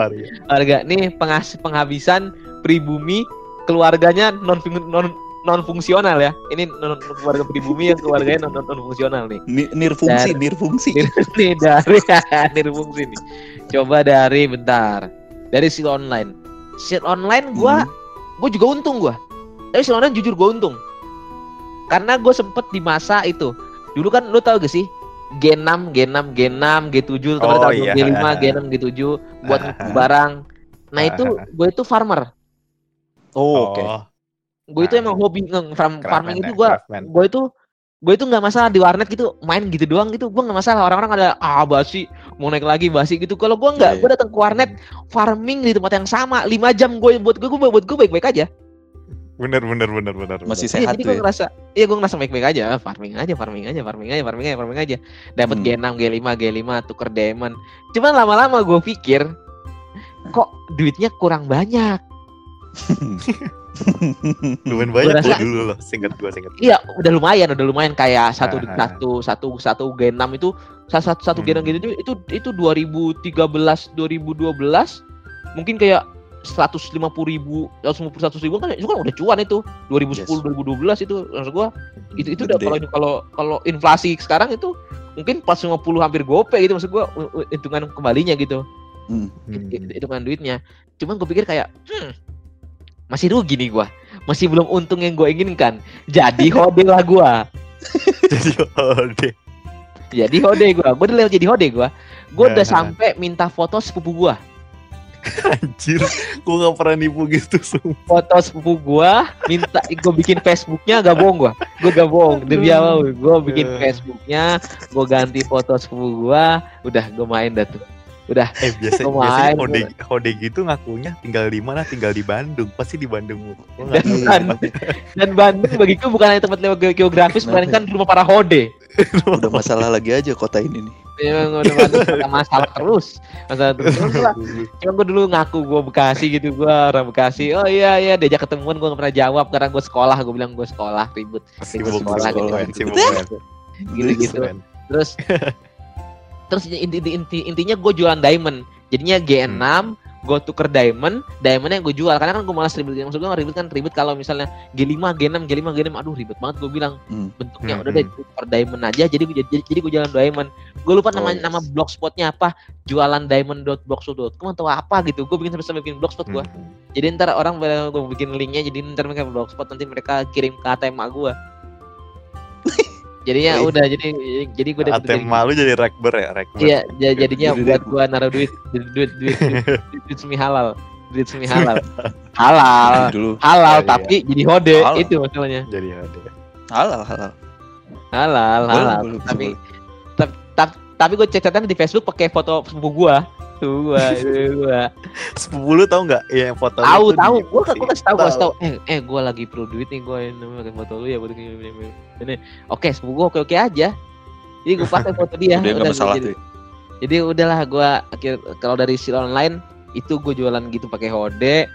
Warga. Nih pengas penghabisan pribumi keluarganya non non non fungsional ya. Ini non keluarga pribumi yang keluarganya non non fungsional nih. Ni- Nirfungsi, nirfungsi. nih dari nirfungsi nih. Coba dari bentar. Dari sil online. Sil online gua gue juga untung gua. Tapi sil online jujur gua untung. Karena gue sempet di masa itu. Dulu kan lu tau gak sih? G6, G6, G6, G7, teman Oh, iya. G5, G6, G7 buat barang. Nah itu gue itu farmer. Oh, oke. Gue itu Nah. emang hobi nge- farm, farming itu gue gue itu gue itu nggak masalah di warnet gitu main gitu doang gitu gue nggak masalah orang-orang ada ah basi mau naik lagi basi gitu kalau gue nggak Iya, gue datang ke warnet farming di tempat yang sama lima jam gue buat gue gue buat gue baik-baik aja Bener bener bener bener. Masih bener. Iya, sehat jadi tuh gue ya. ngerasa iya gue ngerasa baik-baik aja Ah, farming aja farming aja farming aja farming aja farming aja dapat Hmm. G6 G5 G5 tuker diamond cuman lama-lama gue pikir kok duitnya kurang banyak Lumayan banyak dulu loh, singkat gua singkat. Iya, udah lumayan, udah lumayan kayak satu satu satu satu G6 itu satu satu, satu G6 Hmm. gitu itu itu 2013 2012 mungkin kayak 150 ribu, 150 ribu kan itu kan udah cuan itu. 2010 2012 itu maksud gua itu itu udah kalau kalau kalau inflasi sekarang itu mungkin pas 50 hampir gope gitu maksud gua hitungan kembalinya gitu. Hmm. Hmm. It- hitungan duitnya. Cuman gue pikir kayak hmm, masih rugi nih gua. Masih belum untung yang gue inginkan. Jadi hode lah gua. Jadi deh. jadi hode gua. Gua udah lewat jadi hode gua. Gua udah Nah. sampai minta foto sepupu gua Anjir, gua gak pernah nipu gitu sumpah. foto sepupu gua minta gua bikin Facebooknya gak bohong gua gua gak bohong demi apa gua bikin Eh. Facebooknya gua ganti foto sepupu gua udah gua main dah tuh udah Eh biasa, Lumayan, biasanya hode, hode gitu ngakunya tinggal di mana? Tinggal di Bandung. Pasti di Bandung. Dan Bandung, dan Bandung bagiku bukan hanya tempat lewat geografis melainkan rumah para hode Udah masalah lagi aja kota ini nih. Emang udah ada masalah terus masalah terus gua- Cuman gue dulu ngaku gue Bekasi gitu gue orang Bekasi oh iya iya diajak ketemuan gue gak pernah jawab karena gue sekolah gue bilang gue sekolah ribut Sibuk sekolah sibuk gitu. Gitu. men. gitu-gitu Men. terus terus inti, inti, inti- intinya gue jualan diamond jadinya G6 gue tuker diamond diamondnya gue jual. Karena kan gue malas ribet. Maksud gue ribet kan ribet kalau misalnya G5 G6 G5 G6 aduh ribet banget gue bilang. Hmm. bentuknya Hmm, udah deh tuker diamond aja. Jadi gue jadi, jadi gue jalan diamond. Gue lupa nama Oh, yes. nama blogspotnya apa. Jualan diamond.blogspot.com atau apa gitu. Gue bikin sampai bikin blogspot gue. Hmm. jadi ntar orang gue bikin linknya jadi ntar mereka blogspot nanti mereka kirim ke ATM gue jadinya Wih. udah jadi jadi gue udah ATM malu jadi rekber ya, rekber. iya ja- jadinya Jadi buat gue naruh duit duit duit duit, duit, duit, duit semi halal resmi halal. Halal. dulu Halal Oh, iya. tapi jadi hode Halal. itu masalahnya. Jadi ada. halal halal Halal, halal. tapi boleh. tapi tapi, tapi gue cecetan di Facebook pakai foto sepupu gua. Gua, gua. Sepupu lu tau nggak ya yang foto Tahu, tahu. di- Gua gua kasih tahu, gua kasih Tahu. Eh, eh gua lagi perlu duit nih gua ini pakai foto lu ya buat gini. Ini. Oke, sepupu gua oke-oke aja. Jadi gua pakai foto dia. udah nggak masalah jadi, tuh jadi udahlah gua akhir kalau dari sil online itu gue jualan gitu pakai hode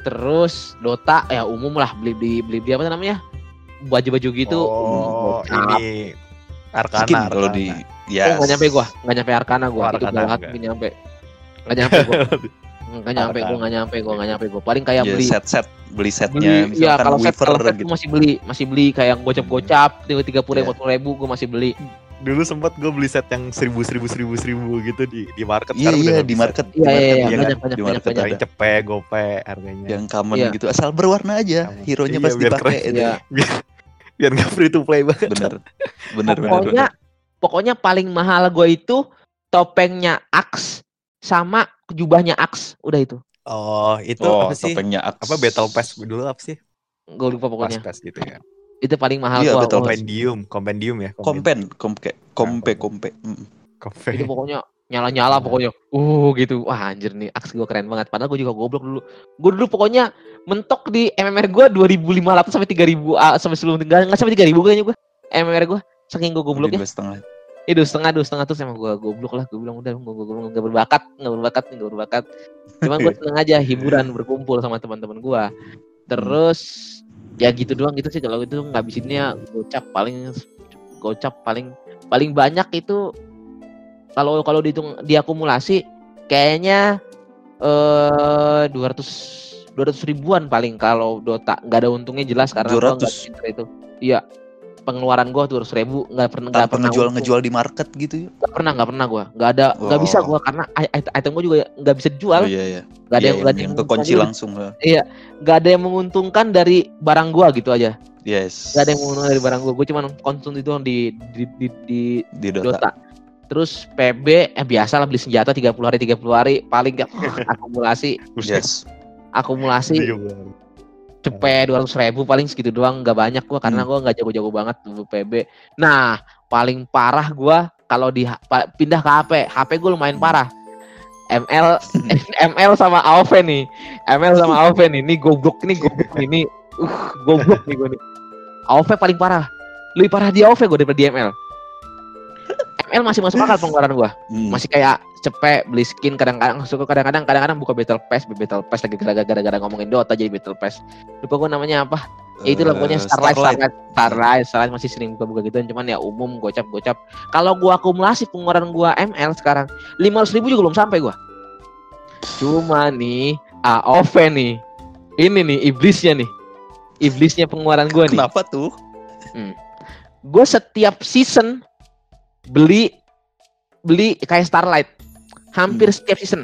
terus Dota ya umum lah beli beli beli, beli apa namanya baju-baju gitu Oh, Gocap. ini Arkana. skin kalau Arkana. di Oh, ya nggak nyampe gua, nggak nyampe Arkana gua. Oh, itu Arkana enggak. nggak nyampe. Nggak nyampe gua. Nggak nyampe gua, Arkana. nggak nyampe gua, nggak nyampe gua. Paling kayak ya beli set set beli setnya beli ya misalkan kalau set kalau set gitu masih beli, masih beli kayak gocap-gocap tiga puluh ribu, Iya. ribu gua masih beli. Dulu sempat gue beli set yang seribu seribu seribu seribu gitu di di market. iya Sekarang udah iya di market Iya, iya, iya, di kan? banyak, banyak, di banyak, market banyak. Yang cepet, gope harganya. yang common Iya. gitu asal berwarna aja Common. hero-nya Iya, pas biar dipakai keren. itu Iya. Biar nggak free to play banget. bener bener bener Pokoknya pokoknya paling mahal gua itu topengnya Axe sama jubahnya Axe. Udah itu. Oh, itu oh apa sih? topengnya Axe. Apa Battle Pass dulu apa sih? Gue lupa pokoknya. Pass Pass gitu ya. Itu paling mahal Iya, gua. Battle Wah, Pass. Compendium, compendium ya. kompen kompe kompe kompe. Kompe. itu pokoknya nyala-nyala pokoknya uh gitu wah anjir nih aks gue keren banget padahal gue juga goblok dulu gue dulu pokoknya mentok di MMR gue 2500 sampai 3000 ah, sampai sebelum enggak enggak sampai 3000 kayaknya gue MMR gue saking gue gobloknya dua setengah eh dua setengah dua setengah tuh emang gue goblok lah. Gue bilang udah gue gue nggak berbakat nggak berbakat nih nggak berbakat. Cuma gue seneng aja hiburan berkumpul sama teman-teman gue terus ya gitu doang gitu sih. Kalau itu ngabisinnya gocap paling gocap paling paling banyak itu kalau kalau dihitung diakumulasi kayaknya eh 200 200 ribuan paling kalau Dota. Nggak ada untungnya jelas karena 200. pinter itu. Iya pengeluaran gua 200 ribu. Nggak pernah nggak pernah ngejual ngejual di market gitu ya? Nggak pernah nggak pernah gua. Nggak ada nggak bisa Wow. gua karena item gua juga nggak bisa dijual. Oh, iya iya. Nggak ada Iya, yang ada yang yang kekunci langsung lah. Nggak ada yang menguntungkan dari barang gua gitu aja. Yes. Nggak ada yang menguntungkan dari barang gua. Gua cuma konsumsi itu di di di, di di Dota, Dota. Terus PB eh biasa lah beli senjata 30 hari 30 hari. Paling gak akumulasi. Yes. Akumulasi Iya, bener. cepet 200 ribu paling segitu doang nggak banyak gua karena Hmm. gua nggak jago-jago banget PB. Nah paling parah gua kalau di pindah ke HP HP gue lumayan parah. ML ML sama AOV nih ML sama AOV nih ini goblok nih goblok nih ini uh goblok nih gue nih AOV paling parah lebih parah di AOV gue daripada di ML ML masih masuk akal pengeluaran gua. Hmm. masih kayak cepet beli skin kadang-kadang suka kadang-kadang kadang-kadang buka battle pass battle pass lagi gara-gara ngomongin Dota jadi battle pass. Lupa gua namanya apa. Ya itu lah pokoknya Eh, Starlight. Starlight Starlight Starlight masih sering buka-buka gituan cuman ya umum gocap gocap. Kalau gua akumulasi pengeluaran gua ML sekarang 500 ribu juga belum sampai gua. Cuma nih AOV nih. Ini nih iblisnya nih. Iblisnya pengeluaran gua nih. Kenapa tuh? Gue setiap season beli beli kayak Starlight hampir hmm. setiap season.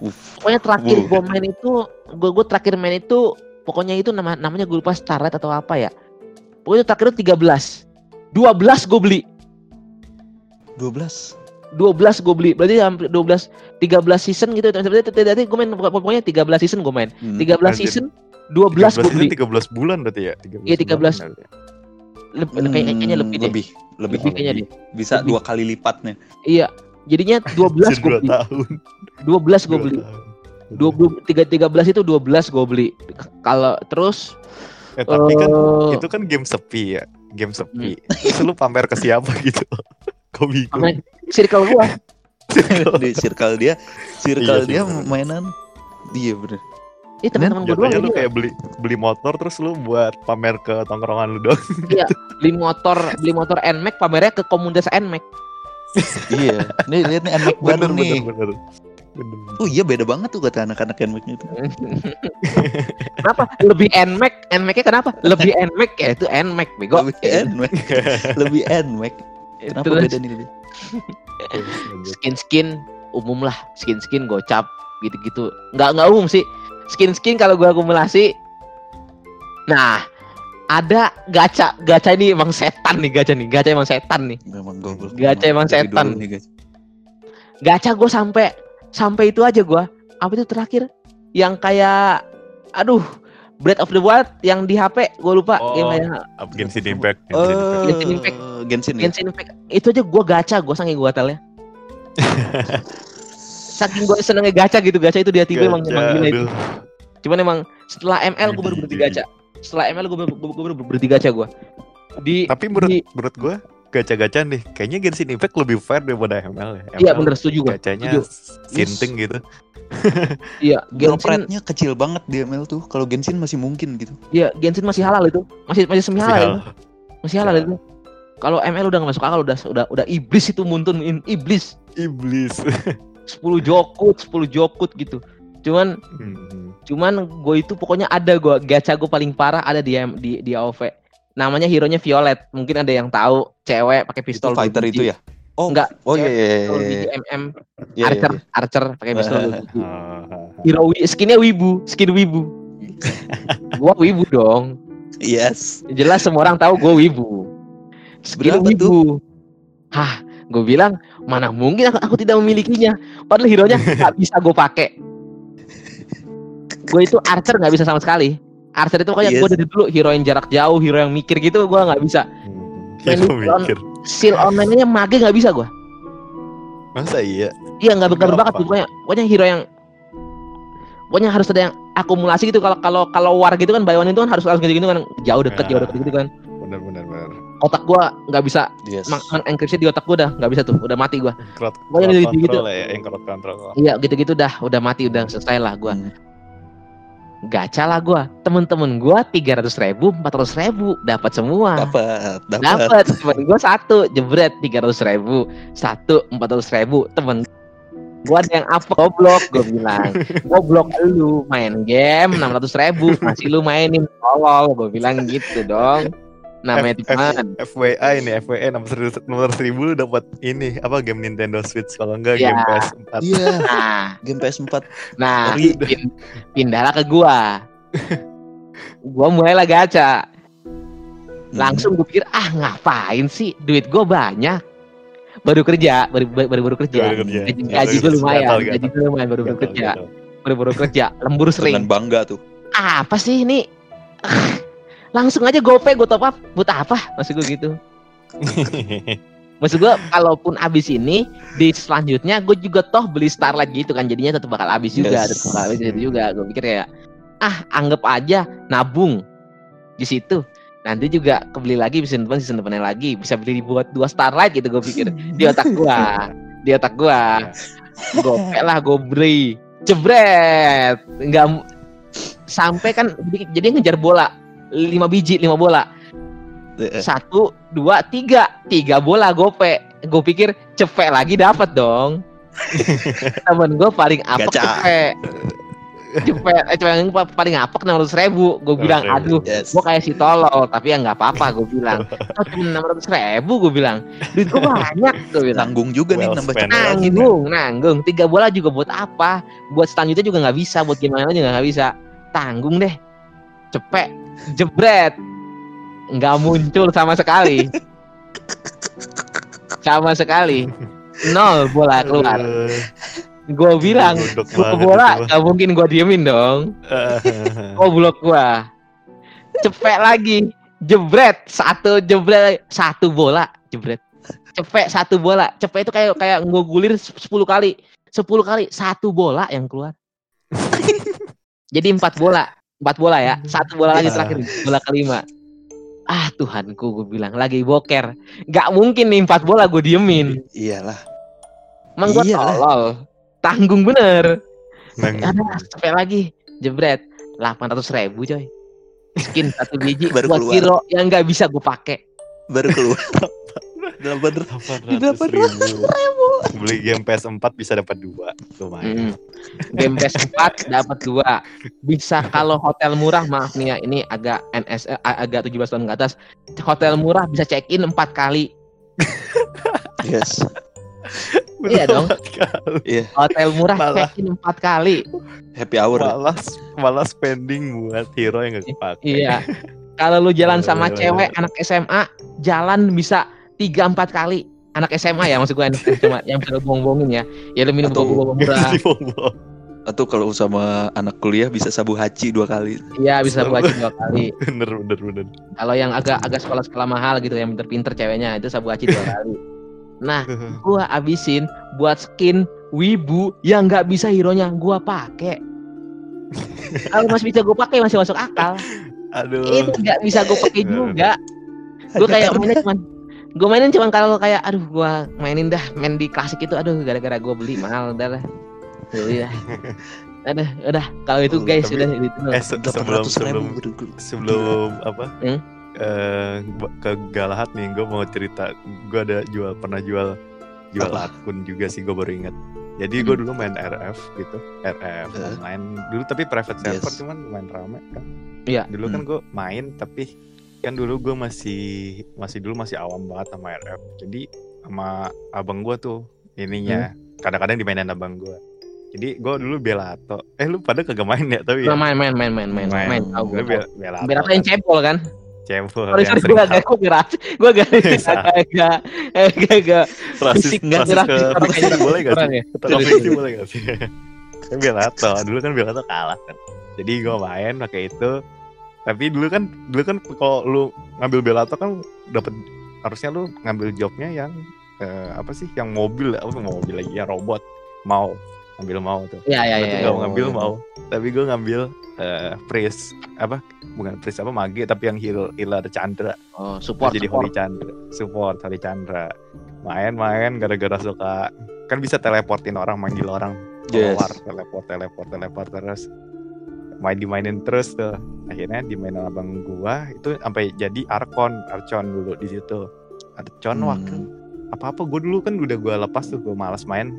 Uf. Pokoknya terakhir gue main itu gue gue terakhir main itu pokoknya itu nama namanya gue lupa Starlight atau apa ya. Pokoknya terakhir itu 13. 12 gue beli. 12. 12 gue beli. Berarti hampir 12 13 season gitu. Tadi gue main pokoknya 13 season gue main. 13 season 12 gue beli. 13 bulan berarti ya? Iya 13. Ya, 13 lebih hmm, kayaknya kayaknya lebih deh. Lebih, lebih, lebih kayaknya lebih. deh. Bisa lebih. dua kali lipatnya. Iya. Jadinya 12 gue beli. Tahun. 12 gue beli. 20 3 13 itu 12 gue beli. Kalau terus eh, tapi uh, kan eh, itu kan game sepi ya, game sepi. Hmm. Terus lu pamer ke siapa gitu? Kau bingung. Pamer circle gue di circle dia, circle iya, dia mainan. Iya bener. Ih teman-teman gua doang lu kayak beli beli motor terus lu buat pamer ke tongkrongan lu doang. beli motor, beli motor NMAX pamernya ke komunitas NMAX. iya nih lihat nih anak baru Bener, nih bener, bener. Bener. oh iya beda banget tuh kata anak-anak NMAX itu kenapa? Lebih NMAX, NMAX-nya kenapa? Lebih NMAX ya itu NMAX bego. lebih NMAX lebih NMAX kenapa Terus beda nih Lili? skin-skin umum lah, skin-skin gocap gitu-gitu. Nggak nggak umum sih. Skin-skin kalau gua akumulasi Nah, ada gacha, gacha ini emang setan nih gacha nih, gacha emang setan nih. memang goblok Gacha emang setan. nih, guys. gacha gue sampai sampai itu aja gue apa itu terakhir yang kayak aduh Breath of the Wild yang di HP gue lupa Oh, yang kayak Genshin Impact. Genshin Impact. Genshin Impact. Genshin ya? Genshin Impact itu aja gue gacha gue saking gue telnya saking gue senengnya gacha gitu gacha itu dia tiba emang Gacha, emang gila itu cuman emang setelah ML gue baru berhenti gacha setelah ML gue baru, gue baru berhenti gacha gue di Tapi menurut di- menurut gue gacha-gacha nih, kayaknya Genshin Impact lebih fair daripada ML ya. iya bener setuju gue Gacanya setuju. sinting gitu. iya Genshin rate-nya kecil banget di ML tuh. Kalau Genshin masih mungkin gitu. iya Genshin masih halal itu masih masih semi halal masih halal itu kalau ML udah gak masuk akal udah udah udah iblis itu muntun in- iblis Iblis. 10 jokut 10 jokut gitu cuman Hmm. cuman gue itu pokoknya ada gue gacha gue paling parah ada di di di AOV namanya hero nya Violet mungkin ada yang tahu cewek pakai Itu pistol fighter dua itu ya? Oh, Enggak, Oh iya iya pistol iya. MM Iya, iya, Archer iya. Archer pakai pistol dua biji. Ah, hero skinnya wibu skin wibu gua wibu dong Yes. jelas semua orang tahu gue wibu skin Berapa wibu hah gue bilang mana mungkin aku, aku tidak memilikinya padahal hero nya nggak bisa gue pakai gue itu archer nggak bisa sama sekali archer itu kayak Yes. gue dari dulu hero yang jarak jauh hero yang mikir gitu gue nggak bisa hmm. Hero mikir. skill online nya mage nggak bisa gue Masa iya? iya nggak bener Kenapa? banget pokoknya pokoknya hero yang pokoknya harus ada yang akumulasi gitu kalau kalau kalau war gitu kan one itu kan harus harus gitu kan jauh deket jauh Ya. deket gitu kan benar benar. Otak gua nggak bisa Yes. meng enkripsi di otak gua udah nggak bisa tuh udah mati gua Pokoknya gitu- gitu. control ya, yang crowd control. iya gitu-gitu dah udah mati udah selesai lah gua Hmm. gacha lah gua temen-temen gua tiga ratus ribu empat ratus ribu dapat semua Dapat, dapat. dapat temen gua satu jebret tiga ratus ribu satu empat ratus ribu temen gua ada yang apa goblok gua bilang goblok lu main game enam ratus ribu masih lu mainin tolol gua bilang gitu dong namanya F- teman F- FWA ini FWA nomor seribu nomor seribu lu dapat ini apa game Nintendo Switch? Kalau enggak Iya. game PS4 Iya, nah. Game PS4. nah pin- pindahlah ke gua. Gua mulailah gacha Hmm. langsung gue pikir ah ngapain sih? Duit gue banyak. Baru kerja baru baru baru, baru kerja. Baru kerja. gaji, gaji gue lumayan gatal, gaji gue lumayan baru baru kerja. baru baru kerja lembur dengan sering. bangga tuh. apa sih ini? Ah, langsung aja gope gue top up. Buat apa? Maksud gue gitu. Maksud gue kalaupun abis ini di selanjutnya gue juga toh beli starlight gitu kan. Jadinya tetap bakal habis juga Yes. tetap bakal habis itu juga. Gue pikir kayak ah anggap aja nabung di situ. Nanti juga kebeli lagi bisa depan season depannya lagi. Bisa beli buat dua starlight gitu gue pikir. Di otak gua. Di otak gua. Gope lah gue beli. Jebret! Nggak sampai kan jadi ngejar bola lima biji lima bola. Satu dua tiga. Tiga bola gope. Gue pikir cepet lagi dapat dong. Temen gue paling Gacha. cepet. Cepet. Eh cepet yang pa- paling apek enam ratus ribu. Gue bilang aduh Yes. gue kayak si tolol. Tapi ya nggak apa-apa gue bilang. Oh, cuma enam ratus ribu? Gue bilang. Duit gue banyak gue bilang. Nanggung juga nih nambah cepet nanggung nanggung. Tiga bola juga buat apa? Buat selanjutnya juga nggak bisa buat gimana juga nggak bisa. Tanggung deh. Cepet jebret. Nggak muncul sama sekali. Sama sekali. Nol bola keluar. Gue bilang banget bola nggak mungkin gue diemin dong. Oh blok gua. Cepet lagi. Jebret. Satu jebret satu bola. Jebret. Cepet satu bola. Cepet itu kayak kayak gue gulir 10 kali. 10 kali satu bola yang keluar. Jadi empat bola empat bola ya? Satu bola lagi Ya. terakhir bola kelima. Ah Tuhanku gue bilang lagi boker. Nggak mungkin nih empat bola gue diemin. Iyalah. emang gue tolol. Tanggung bener. Ada cepet lagi. Jebret. 800 ribu coy. Skin satu biji Baru buat keluar. yang nggak bisa gue pakai. Baru keluar. Delapan Delapan ratus ribu. Beli game PS4 bisa dapat dua, lumayan. Game PS4 dapat dua bisa kalau hotel murah maaf nih ya ini agak NS eh, agak 17 tahun ke atas hotel murah bisa check in empat kali Yes. Iya dong. Iya. hotel murah Malah. check in empat kali Happy hour. malah malah spending buat hero yang gak kepake. iya kalau lu jalan sama Iya, iya, cewek anak SMA jalan bisa tiga empat kali anak SMA ya maksud gue anak SMA yang bisa bohong-bohongin ya ya lu minum bohong-bohong murah. Atau kalau sama anak kuliah bisa sabu haci dua kali. Iya bisa gua aja dua kali. bener bener bener. Kalau yang agak agak sekolah-sekolah mahal gitu yang pinter-pinter ceweknya itu sabu haci dua kali. Nah, gua abisin buat skin wibu yang nggak bisa hero-nya gua pakai. Kalau masih bisa gua pakai masih masuk akal. Aduh. Itu nggak bisa gua pakai juga. Gua kayak mainnya cuman gue mainin cuman kalau kayak aduh gua mainin dah main di klasik itu aduh gara-gara gua beli mahal udah lah. Beli dah. Aduh, udah kalau itu Oh, guys tapi- sudah itu. Eh se- sebelum sebelum ribu. sebelum apa? Hmm? eh ba- ke Galahat nih, gue mau cerita. Gue ada jual pernah jual jual Apa? akun juga sih, gue baru inget. Jadi gue Hmm. dulu main RF gitu, RF Eh. online dulu tapi private server Yes. cuman main rame kan. Iya. Dulu kan Hmm. gue main tapi kan dulu gue masih masih dulu masih awam banget sama RF. Jadi sama abang gue tuh ininya kadang-kadang dimainin abang gue. Jadi gue dulu Belato. Eh lu pada kagak main ya tapi Gua ya? main main main main main main. Tahu Lu gua. Bel- Belato. Apa yang cebol kan? Cebol Sorry sorry gue agak gue gerak, gue agak agak agak agak agak rasis, fisik nggak rasis gerak boleh gak sih? ya. Boleh gak sih? kan Belato, dulu kan Belato kalah kan. Jadi gue main pakai itu. Tapi dulu kan dulu kan kalau lu ngambil Belato kan dapat harusnya lu ngambil jobnya yang eh, apa sih? Yang mobil apa mobil lagi ya robot mau ngambil mau tuh. Iya iya Gue iya. iya. nggak ngambil mau, tapi gue ngambil eh Pris apa? Bukan Pris apa Mage tapi yang heal healer Chandra. Oh support jadi support. Holy Chandra support Holy Chandra main-main gara-gara suka kan bisa teleportin orang manggil orang Yes. keluar teleport teleport teleport terus main dimainin terus tuh. Akhirnya dimainin abang gua itu sampai jadi Arkon Archon dulu di situ. Archon Hmm. waktu apa apa gue dulu kan udah gua lepas tuh gue malas main.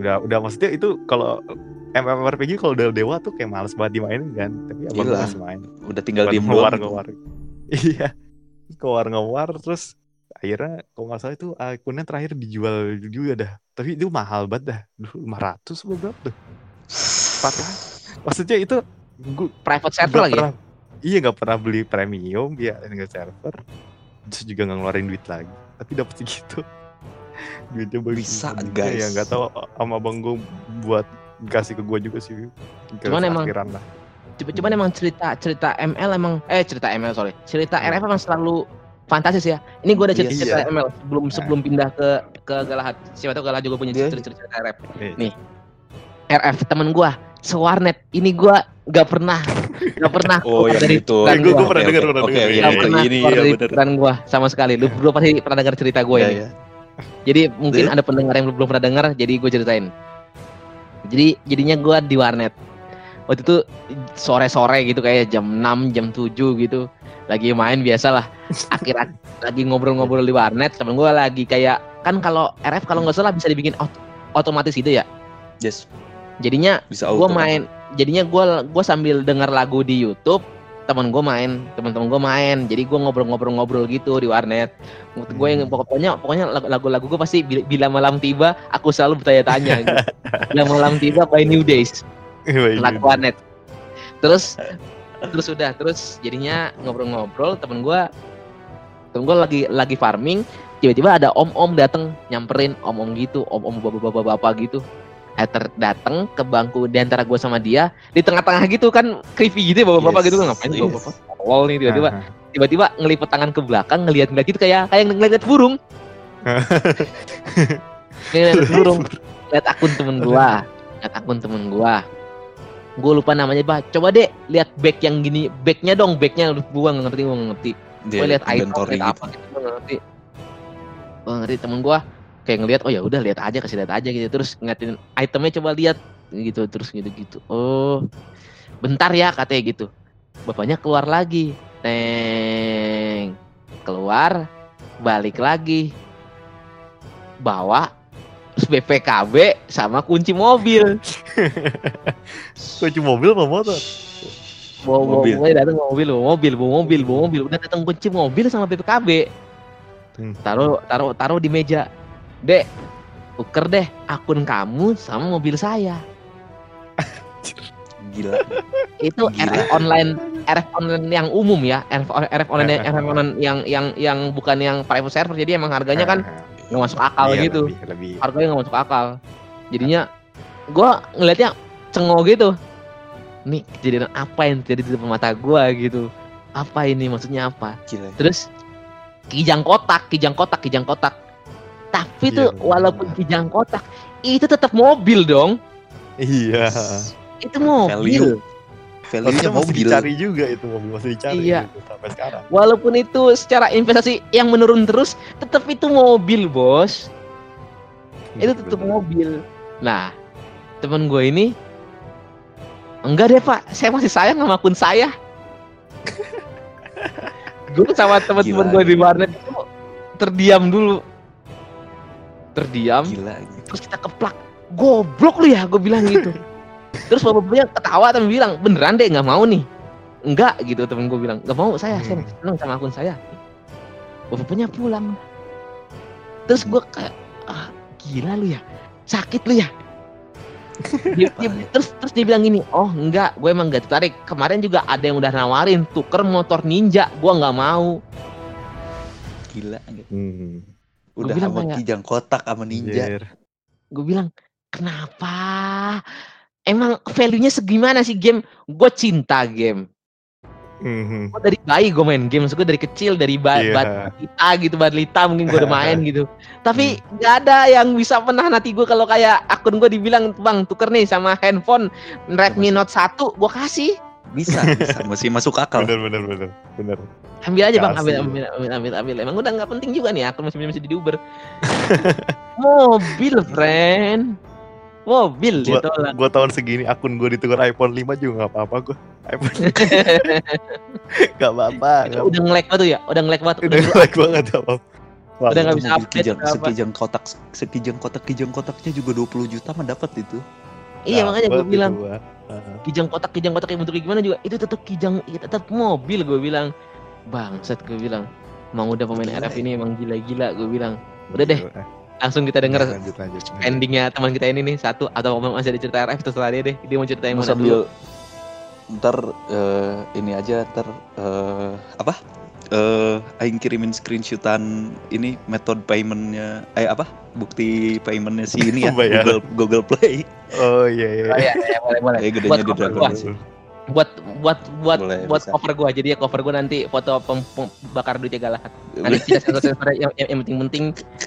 Udah udah maksudnya itu kalau MMORPG kalau udah dewa tuh kayak males banget dimainin kan tapi abang Gila. gua masih main. Udah tinggal ngewar doang. ngewar iya. Ngewar ngewar terus akhirnya kalau nggak salah itu akunnya terakhir dijual juga dah. Tapi itu mahal banget dah. Dulu 500 apa berapa tuh? Patah maksudnya itu gue Private server lagi. ya? pernah iya nggak pernah beli premium ya nggak server terus juga nggak ngeluarin duit lagi tapi dapat segitu duitnya bagus Bisa, guys. ya nggak tahu sama bang gue buat kasih ke gue juga sih ke Cuman emang- akhiran lah cuman emang cerita cerita ML emang eh cerita ML sorry cerita RF emang selalu fantasis ya. Ini gue ada cerita, Iya. cerita ML sebelum Nah. sebelum pindah ke ke Galahad. Siapa tahu Galahad juga punya Iya. cerita, cerita RF. Iya. Nih RF temen gue sewarnet ini gue nggak pernah nggak pernah Oh, yang dari itu. gua. gua pernah dengar, oke. pernah dengar. iya, Iya, iya, pernah ini iya dari gue sama sekali. Lu berdua pasti pernah dengar cerita gue Iya, ini. iya. Jadi mungkin Iya. ada pendengar yang belum pernah dengar, jadi gue ceritain. Jadi jadinya gue di warnet. Waktu itu sore-sore gitu kayak jam 6, jam 7 gitu. Lagi main biasalah. Akhir lagi ngobrol-ngobrol di warnet, temen gue lagi kayak kan kalau RF kalau nggak salah bisa dibikin ot- otomatis gitu ya. Yes, Jadinya bisa gue auto. main, jadinya gue gua sambil denger lagu di YouTube, temen gue main, temen-temen gue main. Jadi gue ngobrol-ngobrol-ngobrol gitu di warnet. Gue yang pokoknya pokoknya lagu- lagu-lagu gue pasti bila, malam tiba aku selalu bertanya-tanya. gitu. Bila malam tiba by New Days, Iya, lagu warnet. Terus terus udah terus jadinya ngobrol-ngobrol temen gue temen gue lagi lagi farming tiba-tiba ada om-om dateng nyamperin om-om gitu om-om bapak-bapak gitu eh ter- dateng ke bangku di antara gue sama dia di tengah-tengah gitu kan creepy gitu ya bapak-bapak Yes, gitu kan ngapain yes. bapak-bapak nih tiba-tiba tiba-tiba ngelipet tangan ke belakang ngeliat-ngeliat gitu kayak kayak ngeliat burung. Ngeliat burung. Lihat akun temen gua. Lihat akun temen gua. Gua lupa namanya bah. Coba deh lihat back yang gini. Backnya dong backnya gua nggak ngerti gua nggak ngerti. Gua lihat item lihat gitu. apa gitu nggak ngerti. Nggak ngerti temen gua kayak ngelihat oh ya udah lihat aja kasih lihat aja gitu. Terus ngatin itemnya coba lihat gitu terus gitu gitu oh bentar ya katanya gitu. Bapaknya keluar lagi. Teng keluar balik lagi. Bawa terus BPKB sama kunci mobil. Kunci mobil apa motor? Bawa bawa Mobil. pokoknya datang bawa mobil bawa mobil bawa mobil bawa mobil. Udah datang kunci mobil sama BPKB Hmm. taruh taruh taruh di meja dek tuker deh akun kamu sama mobil saya. Gila. itu Gila. RF online RF online yang umum ya. RF, RF online RF online yang yang yang bukan yang private server. Jadi emang harganya kan Aha. nggak masuk akal Iya, gitu. lebih, lebih. Harganya nggak masuk akal. Jadinya gua ngelihatnya cengok gitu. Nih kejadian apa yang terjadi di depan mata gua gitu? Apa ini? Maksudnya apa? Gila. terus kijang kotak kijang kotak kijang kotak tapi tuh Iya, walaupun kijang kotak itu tetap mobil dong Iya. itu mobil Value. Value-nya mobil. dicari juga itu mobil masih dicari Iya. gitu, sampai sekarang. walaupun itu secara investasi yang menurun terus tetap itu mobil bos itu tetap Bener. mobil nah temen gue ini enggak deh pak saya masih sayang sama akun saya gue sama teman-teman gue di warnet itu terdiam dulu terdiam Gila. terus kita keplak goblok lu ya gue bilang gitu terus bapaknya ketawa tapi bilang beneran deh nggak mau nih enggak gitu temen gue bilang nggak mau saya saya Hmm. seneng sama akun saya bapaknya pulang terus gue kayak ah gila lu ya sakit lu ya Dia- dia- terus terus dia bilang gini oh enggak gue emang gak tertarik kemarin juga ada yang udah nawarin tuker motor ninja gue nggak mau Gila. gitu. Hmm. Udah bilang sama kijang kotak sama ninja. Gue bilang kenapa emang value-nya segimana sih game gue cinta game Mhm. gue dari bayi gue main game maksud gue dari kecil dari ba Iya. Badlita gitu Badlita mungkin gue udah main gitu tapi nggak ada yang bisa menahan hati gue kalau kayak akun gue dibilang bang tuker nih sama handphone Redmi Note 1 gue kasih Bisa, bisa. Masih masuk akal. Bener bener bener bener. Ambil aja bang. Ambil ambil ambil ambil, ambil. emang udah nggak penting juga nih akun masih masih di Uber. Mobil friend. Mobil Gua, tolak gua tahun segini akun gua ditukar iPhone 5 juga nggak apa-apa gua. iPhone nggak apa-apa. udah nge-lag banget ya udah nge-lag banget. Udah like banget apa. Wah, Udah nggak bisa update kijang, sekijang kotak sekijang kotak kijang kotaknya juga 20 juta mah dapat itu. iya makanya gue bilang kijang kotak kijang kotak yang bentuknya gimana juga itu tetap kijang ya tetap mobil gue bilang bangsat gue bilang emang udah pemain Gila RF ya. ini emang gila-gila gue bilang Udah deh. Gila. langsung kita denger lanjut lanjut. endingnya teman kita ini nih satu atau mau masih ada cerita RF terserah dia deh dia mau cerita yang mana sambil dulu ntar eh, ini aja ntar eh, apa? Eh, aing kirimin screenshotan ini metode paymentnya eh apa? Bukti paymentnya si ini ya Bayar. Google Google Play. Oh iya iya. oh, iya, iya, boleh boleh Eh, gedenya buat di. Buat buat buat Boleh, buat bisa. cover gua. Jadi ya cover gua nanti foto pem, pem- bakar duitnya nanti sensor yang, yang, yang penting penting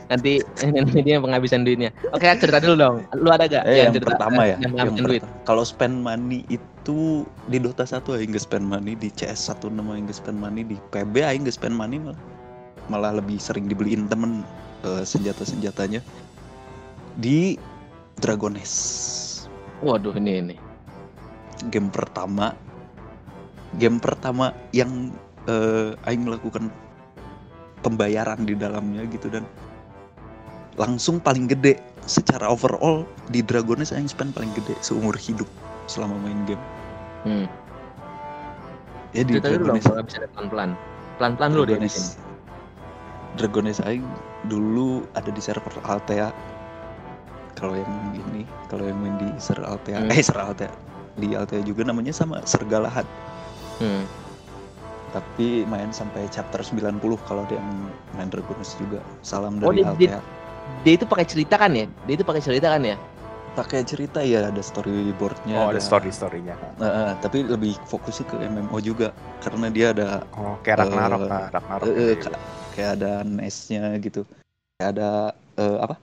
nanti nanti dia penghabisan duitnya. Oke cerita dulu dong. Lu ada gak Eh, yang cerita? pertama ya, yang yang duit. Kalau spend money itu di Dota 1 aing nggak spend money, di CS 1 nama aing spend money, di PB aing nggak spend money malah. Malah lebih sering dibeliin temen eh, senjata-senjatanya. Di Dragones. waduh ini ini Game pertama game pertama yang eh, aing melakukan pembayaran di dalamnya gitu dan langsung paling gede secara overall di Dragones aing spend paling gede seumur hidup selama main game. hmm. Ya di cerita Dragones, kalau bisa pelan pelan pelan pelan dulu deh. Dragones, Dragones aing dulu ada di server Altea. Kalau yang ini, kalau yang main di server Altea, Hmm. eh server Altea di Altea juga namanya sama Sergalahan. Hmm. Tapi main sampai chapter 90 kalau ada yang main Dragones juga. Salam Oh, dari dia- dia- Altea. dia itu pakai cerita kan ya dia itu pakai cerita kan ya Pakai cerita ya ada storyboardnya. Oh ada story storynya. Eh, eh, tapi lebih fokusnya ke MMO juga karena dia ada Oh kayak Ragnarok lah Ragnarok. gitu. ka- kayak ada NES-nya gitu. Kayak ada eh, apa?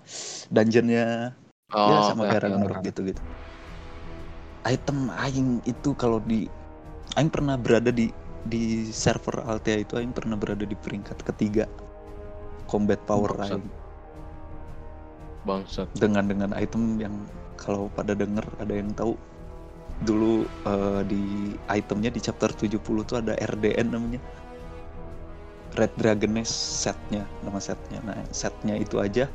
Dungeonnya ya sama kayak Ragnarok oke. gitu-gitu. Item aing itu kalau di aing pernah berada di di server Altea itu aing pernah berada di peringkat ketiga. Combat power Bangsat. aing. Bangsat. Dengan dengan item yang kalau pada denger ada yang tahu. Dulu eh, di itemnya di chapter 70 tuh ada RDN namanya. Red Dragoness setnya nama setnya. Nah setnya itu aja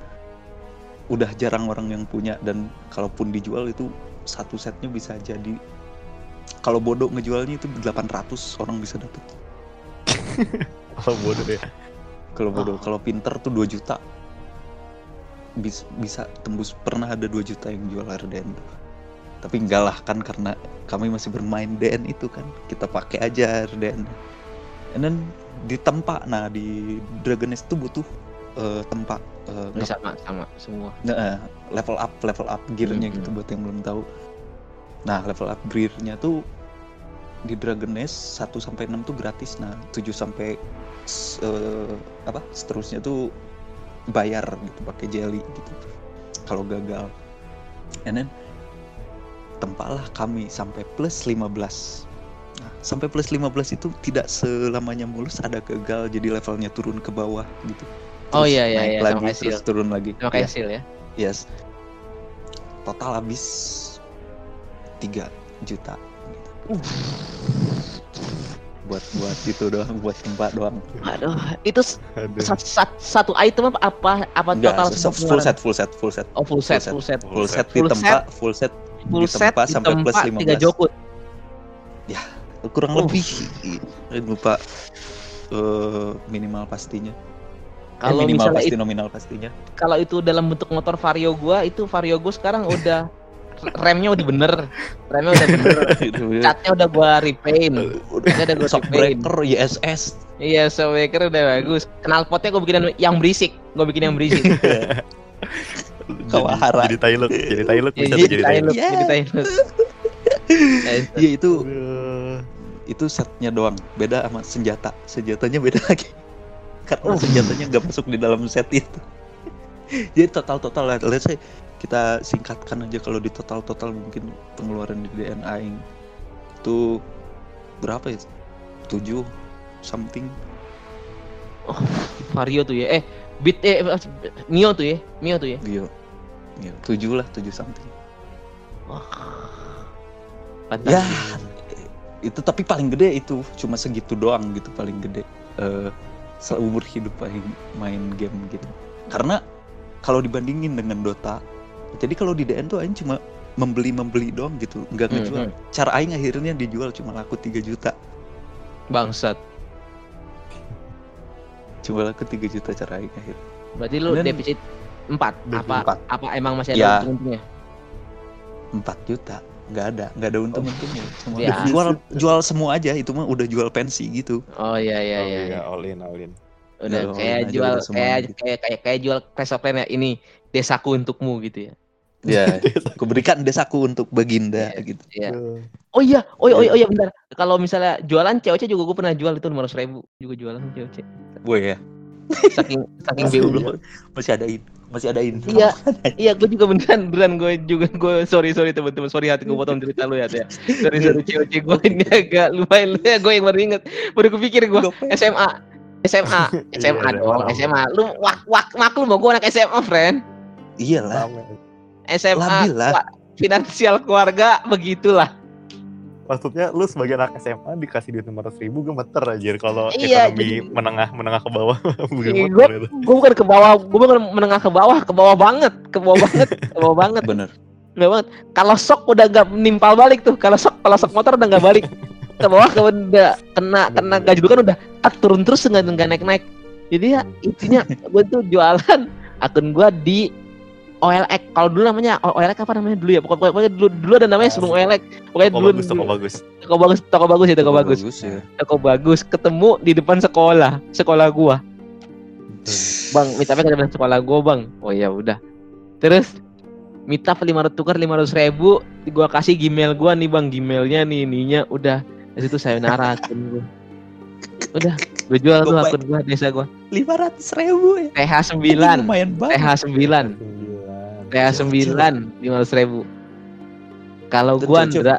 udah jarang orang yang punya dan kalaupun dijual itu satu setnya bisa jadi kalau bodoh ngejualnya itu 800 orang bisa dapet Oh bodoh ya. kalau bodoh Oh. kalau pinter tuh 2 juta bisa bisa tembus pernah ada 2 juta yang jual RDN tuh. tapi enggak lah kan karena kami masih bermain DN itu kan kita pakai aja RDN and then di tempat nah di Dragoness tuh butuh eh, tempat Ini nge- sama sama semua Nah, level up level up gearnya Hmm. gitu buat yang belum tahu Nah, level upgrade-nya tuh di Dragon Nest 1 sampai 6 tuh gratis. Nah, 7 sampai eh, apa? seterusnya tuh bayar gitu pakai jelly gitu. Kalau gagal. And then tempalah kami sampai plus 15. Nah, sampai plus 15 itu tidak selamanya mulus ada gagal jadi levelnya turun ke bawah gitu. Oh, Terus iya, iya, naik iya, lagi sama terus turun lagi. Terima Iya. kasih ya. Yes. Total habis 3 juta. Buat buat itu doang, buat tempat doang. Aduh, itu Aduh. sat- sat- satu item apa apa Enggak, total se- full set, full set, full set. Oh full set, set. full set, Full set Full ditempa, full set full set ditempa sampai plus tiga 15. jokut. kurang Oh. lebih lupa eh, minimal pastinya. Kalau minimal misalnya pasti itu, nominal pastinya. kalau itu dalam bentuk motor Vario gua itu Vario gua sekarang udah remnya udah bener, remnya udah bener, catnya udah gua repaint, catnya udah gua Shock repaint. breaker ISS. Iya, shockbreaker udah bagus. Knalpotnya gua bikin yang berisik, gua bikin yang berisik. Kawahara. Jadi tai look, jadi tai look bisa Jadi tuh jadi. Tailuk, jadi Tailuk. Ya, itu. Iya itu itu setnya doang. Beda sama senjata. Senjatanya beda lagi. Karena Oh. senjatanya nggak masuk di dalam set itu. Jadi total total lah. Let's say kita singkatkan aja kalau di total total mungkin pengeluaran di DNA itu berapa ya? 7 something. Vario tuh ya. Eh, Beat eh Mio tuh ya. Mio tuh ya. Iya. Iya, 7 lah, 7 something. Wah. Ya, itu tapi paling gede itu cuma segitu doang gitu paling gede eh seumur hidup paling main game gitu karena kalau dibandingin dengan Dota jadi kalau di DN tuh Aing cuma membeli membeli doang gitu nggak Hmm, ngejual hmm. cara Aing akhirnya dijual cuma laku 3 juta Bangsat. cuma laku 3 juta cara Aing akhir Berarti lu Dan- defisit 4 Defisit apa empat. apa emang masih Ya. ada untungnya? 4 juta nggak ada nggak ada untung untungnya cuma Ya. jual jual semua aja itu mah udah jual pensi gitu Oh iya iya Oh, iya. iya. all in, all in. Udah Ya, kayak jual udah semuanya kayak, gitu. kayak kayak kayak jual Clash of Clans ya ini desaku untukmu gitu ya. ya aku berikan desaku untuk Baginda Iya. gitu Iya. Aduh. Oh iya, oh iya, oh iya, oh iya bentar. Kalau misalnya jualan COC juga gue pernah jual itu 500 ribu juga jualan COC. gue ya Saking saking belum masih adain masih adain Iya, iya gue juga beneran beneran gue juga gue sorry sorry teman-teman sorry hati gue potong cerita lu ya ya. Sorry sorry COC gue ini agak lumayan lu ya gue yang baru inget baru kepikir gue SMA SMA SMA Iya, dong iya. SMA lu wak wak maklum mau gue anak SMA friend iyalah. SMA finansial keluarga begitulah Maksudnya lu sebagai anak SMA dikasih duit 500 ribu gemeter aja kalau Iya, ekonomi jadi- menengah menengah ke bawah bukan Iya, gue bukan ke bawah gue bukan menengah ke bawah ke bawah banget ke bawah banget ke bawah banget. Bener. Nggak banget. Kalau sok udah gak nimpal balik tuh kalau sok kalau sok motor udah nggak balik. Ke bawah ke udah kena kena gaji kan udah tak turun terus nggak nggak naik naik jadi ya intinya gue tuh jualan akun gue di OLX kalau dulu namanya O- OLX apa namanya? Dulu ya pokoknya, pokoknya dulu dulu ada namanya sebelum OLX pokoknya Toko dulu bagus, toko dulu- bagus. toko bagus toko bagus ya toko bagus. ya. Toko bagus. Ketemu di depan sekolah sekolah gua. Bang minta apa ke depan sekolah gua bang. Oh ya udah. Terus minta lima ratus tukar lima ratus ribu. Gua kasih gmail gua nih bang. Gmailnya nih ininya. Udah. Dari situ sayonara akun gua. Udah. Gue jual tuh akun gua desa gua. Lima ratus ribu ya? TH 9 lumayan banget. TH 9 TH 9 lima ratus ribu kalau gua. Andra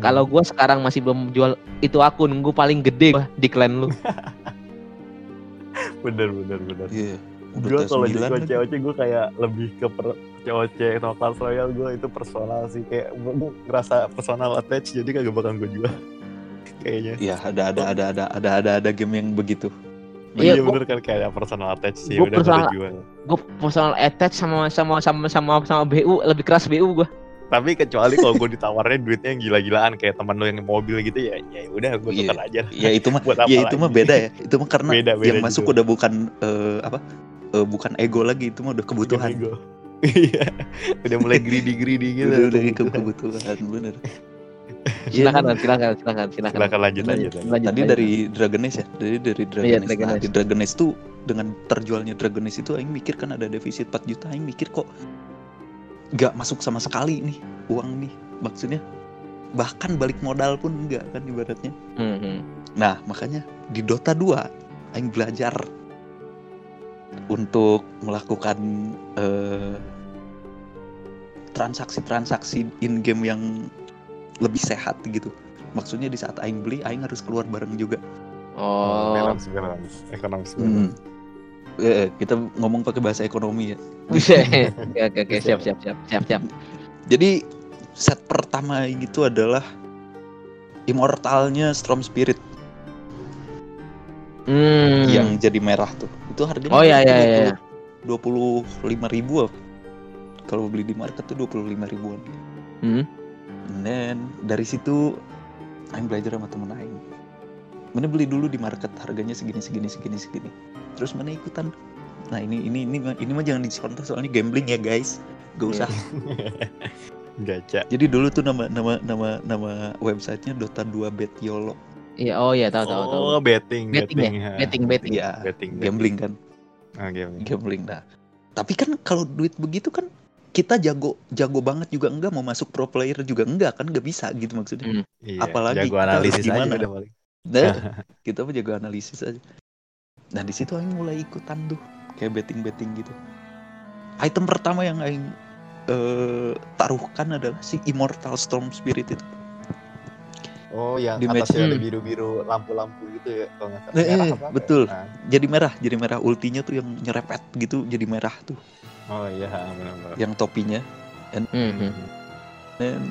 kalau gua sekarang masih belum jual itu akun gua paling gede gua di clan lu bener bener bener. iya Gue udah kalau T9 jadi. COC gue kayak lebih ke per COC atau Clash Royale gue itu personal sih kayak gue ngerasa personal attach jadi kagak bakal gue jual kayaknya. Iya ada ada ada ada ada ada ada game yang begitu. Iya, Iya bener kan kayak personal attach sih gua udah gue personal- gue personal attach sama sama sama sama sama BU lebih keras BU gue Tapi kecuali kalau gue ditawarnya duitnya yang gila-gilaan kayak temen lu yang mobil gitu ya ya udah gue Iya. tukar aja. Ya itu mah ya itu mah beda ya. Itu mah karena Beda, beda yang masuk juga. udah bukan eh, apa? eh, bukan ego lagi itu mah udah kebutuhan. Ego. Iya. udah mulai greedy greedy gitu. Udah udah ke kebutuhan bener. Iya, silakan Ran, silakan silakan silakan Silakan lanjut Lanjut. lanjut. lanjut. Lanjut, Tadi lanjut. dari Dragon Nest ya, dari dari Dragon Iya, Nest. Dragon Nah, di Dragon Nest tuh dengan terjualnya Dragon Nest itu aing mikir kan ada defisit 4 juta, aing mikir kok nggak masuk sama sekali nih uang nih maksudnya bahkan balik modal pun enggak kan ibaratnya Mhm. nah makanya di Dota 2 aing belajar untuk melakukan eh, transaksi-transaksi in game yang lebih sehat gitu maksudnya di saat aing beli aing harus keluar bareng juga Oh. balance balance ekonomis Hmm. Eh, kita ngomong pakai bahasa ekonomi ya Bisa. Oke oke siap siap siap siap siap. Jadi set pertama itu adalah immortalnya Storm Spirit Hmm. yang jadi merah tuh. Itu harganya Oh, iya, iya, iya. dua puluh lima ribu. Kalau beli di market tuh dua puluh lima ribuan. Hmm. And then dari situ Aing belajar sama temen Aing. Mana beli dulu di market harganya segini segini segini segini. Terus mana ikutan. Nah ini ini ini mah- ini mah jangan dicontoh soalnya gambling ya guys. Gak usah. gacha Jadi dulu tuh nama nama nama nama websitenya Dota 2 Bet YOLO. Iya oh iya tahu tahu tahu. oh betting Betting ya? Betting betting. Iya, betting gambling kan, ah, gambling gambling. Nah, tapi kan kalau duit begitu kan kita jago jago banget juga enggak mau masuk pro player juga enggak kan nggak bisa gitu maksudnya. Hmm. Iya, Apalagi jago kita analisis aja gimana? udah paling Nah, kita mah jago analisis aja. Nah di situ Aing mulai ikutan tuh kayak betting betting gitu. Item pertama yang Aing eh, taruhkan adalah si Immortal Storm Spirit itu. Oh yang Di atasnya match. ada biru biru lampu lampu gitu ya kalau nggak salah Eh, Merah apa apa ya? betul. Nah, Jadi merah, jadi merah ultinya tuh yang nyerepet gitu jadi merah tuh, oh iya benar-benar yang topinya. Mhm. Dan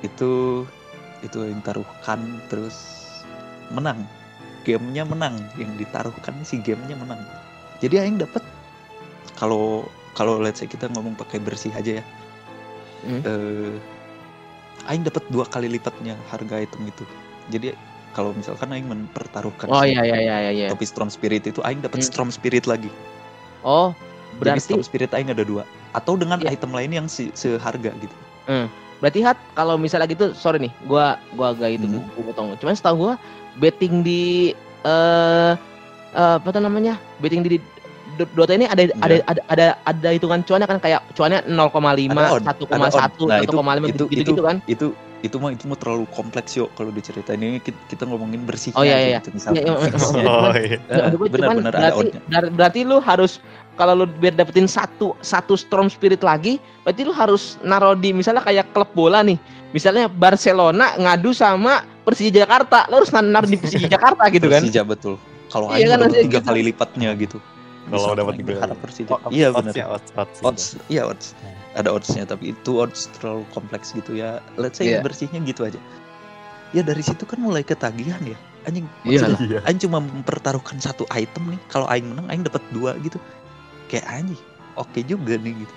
itu itu yang taruhkan terus menang gamenya menang yang ditaruhkan si gamenya menang jadi aing dapat kalau kalau let's say kita ngomong pakai bersih aja ya Hmm. eh aing dapat dua kali lipatnya harga item itu jadi kalau misalkan aing mempertaruhkan Oh iya iya iya iya. topi storm spirit itu aing dapat Hmm. storm spirit lagi Oh jadi berarti storm spirit aing ada dua atau dengan Iya. item lain yang se- seharga gitu berarti hat kalau misalnya gitu sorry nih gua gua agak itu Hmm. gua potong. Cuman setahu gua betting di eh eh, apa tuh namanya? Betting di Dota ini ada ada Iya. ada ada ada hitungan cuannya kan kayak cuannya 0,5, Ada odd, 1,1, Nah, itu- 1,5 itu- gitu, gitu kan. itu itu mah itu mah terlalu kompleks yuk kalau diceritain ini kita, kita ngomongin bersihnya Oh, iya, aja iya, gitu, misalkan. Iya, iya, iya, iya. oh iya Ya, Eh, gua benar cuman benar ada berarti, berarti lu harus kalau lu biar dapetin satu satu storm spirit lagi, berarti lu harus naruh di misalnya kayak klub bola nih. Misalnya Barcelona ngadu sama Persija Jakarta, lu harus naruh di Persija Jakarta gitu kan. Persija betul kalau Iya kan, tiga gitu. kali lipatnya gitu Kalau dapat tiga. berharap kali. Persija Oh, iya benar odds-nya, odds, odds, odds iya odds. Ada oddsnya tapi itu odds terlalu kompleks gitu ya. Let's say Iya. bersihnya gitu aja. Ya dari situ kan mulai ketagihan ya. Anjing Iya. maksudnya iya. Aing cuma mempertaruhkan satu item nih. Kalau Aing menang Aing dapat dua gitu. Kayak anjing oke juga nih gitu.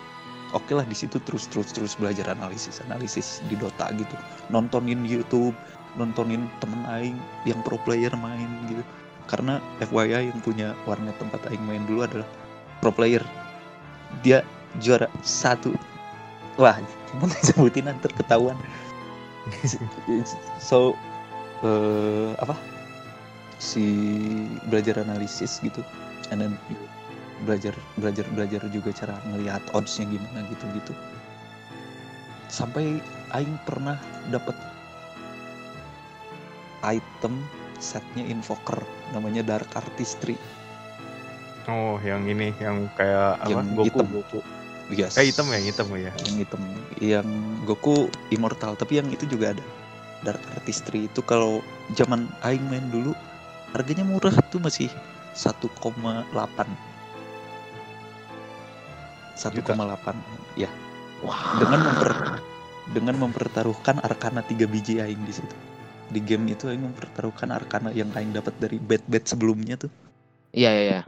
Oke lah di situ terus terus terus belajar analisis analisis di Dota gitu. Nontonin YouTube nontonin temen Aing yang pro player main gitu karena FYI yang punya warnet tempat Aing main dulu adalah pro player. Dia juara satu. Wah mau disebutin nanti ketahuan so eh, apa? Si belajar analisis gitu. And then belajar belajar belajar juga cara ngelihat oddsnya gimana gitu gitu sampai Aing pernah dapat item setnya invoker namanya Dark Artistry. Oh yang ini yang kayak apa? Yang Goku hitam. Goku. Yes. Kayak hitam ya hitam ya? Yang hitam. Yang Goku immortal tapi yang itu juga ada. Dark Artistry itu kalau zaman Aing main dulu harganya murah tuh masih 1,8 1,8 ya. Wah. dengan memper dengan mempertaruhkan Arkana 3 biji Aing di situ di game itu Aing mempertaruhkan Arkana yang Aing dapat dari bet-bet sebelumnya tuh Iya iya iya.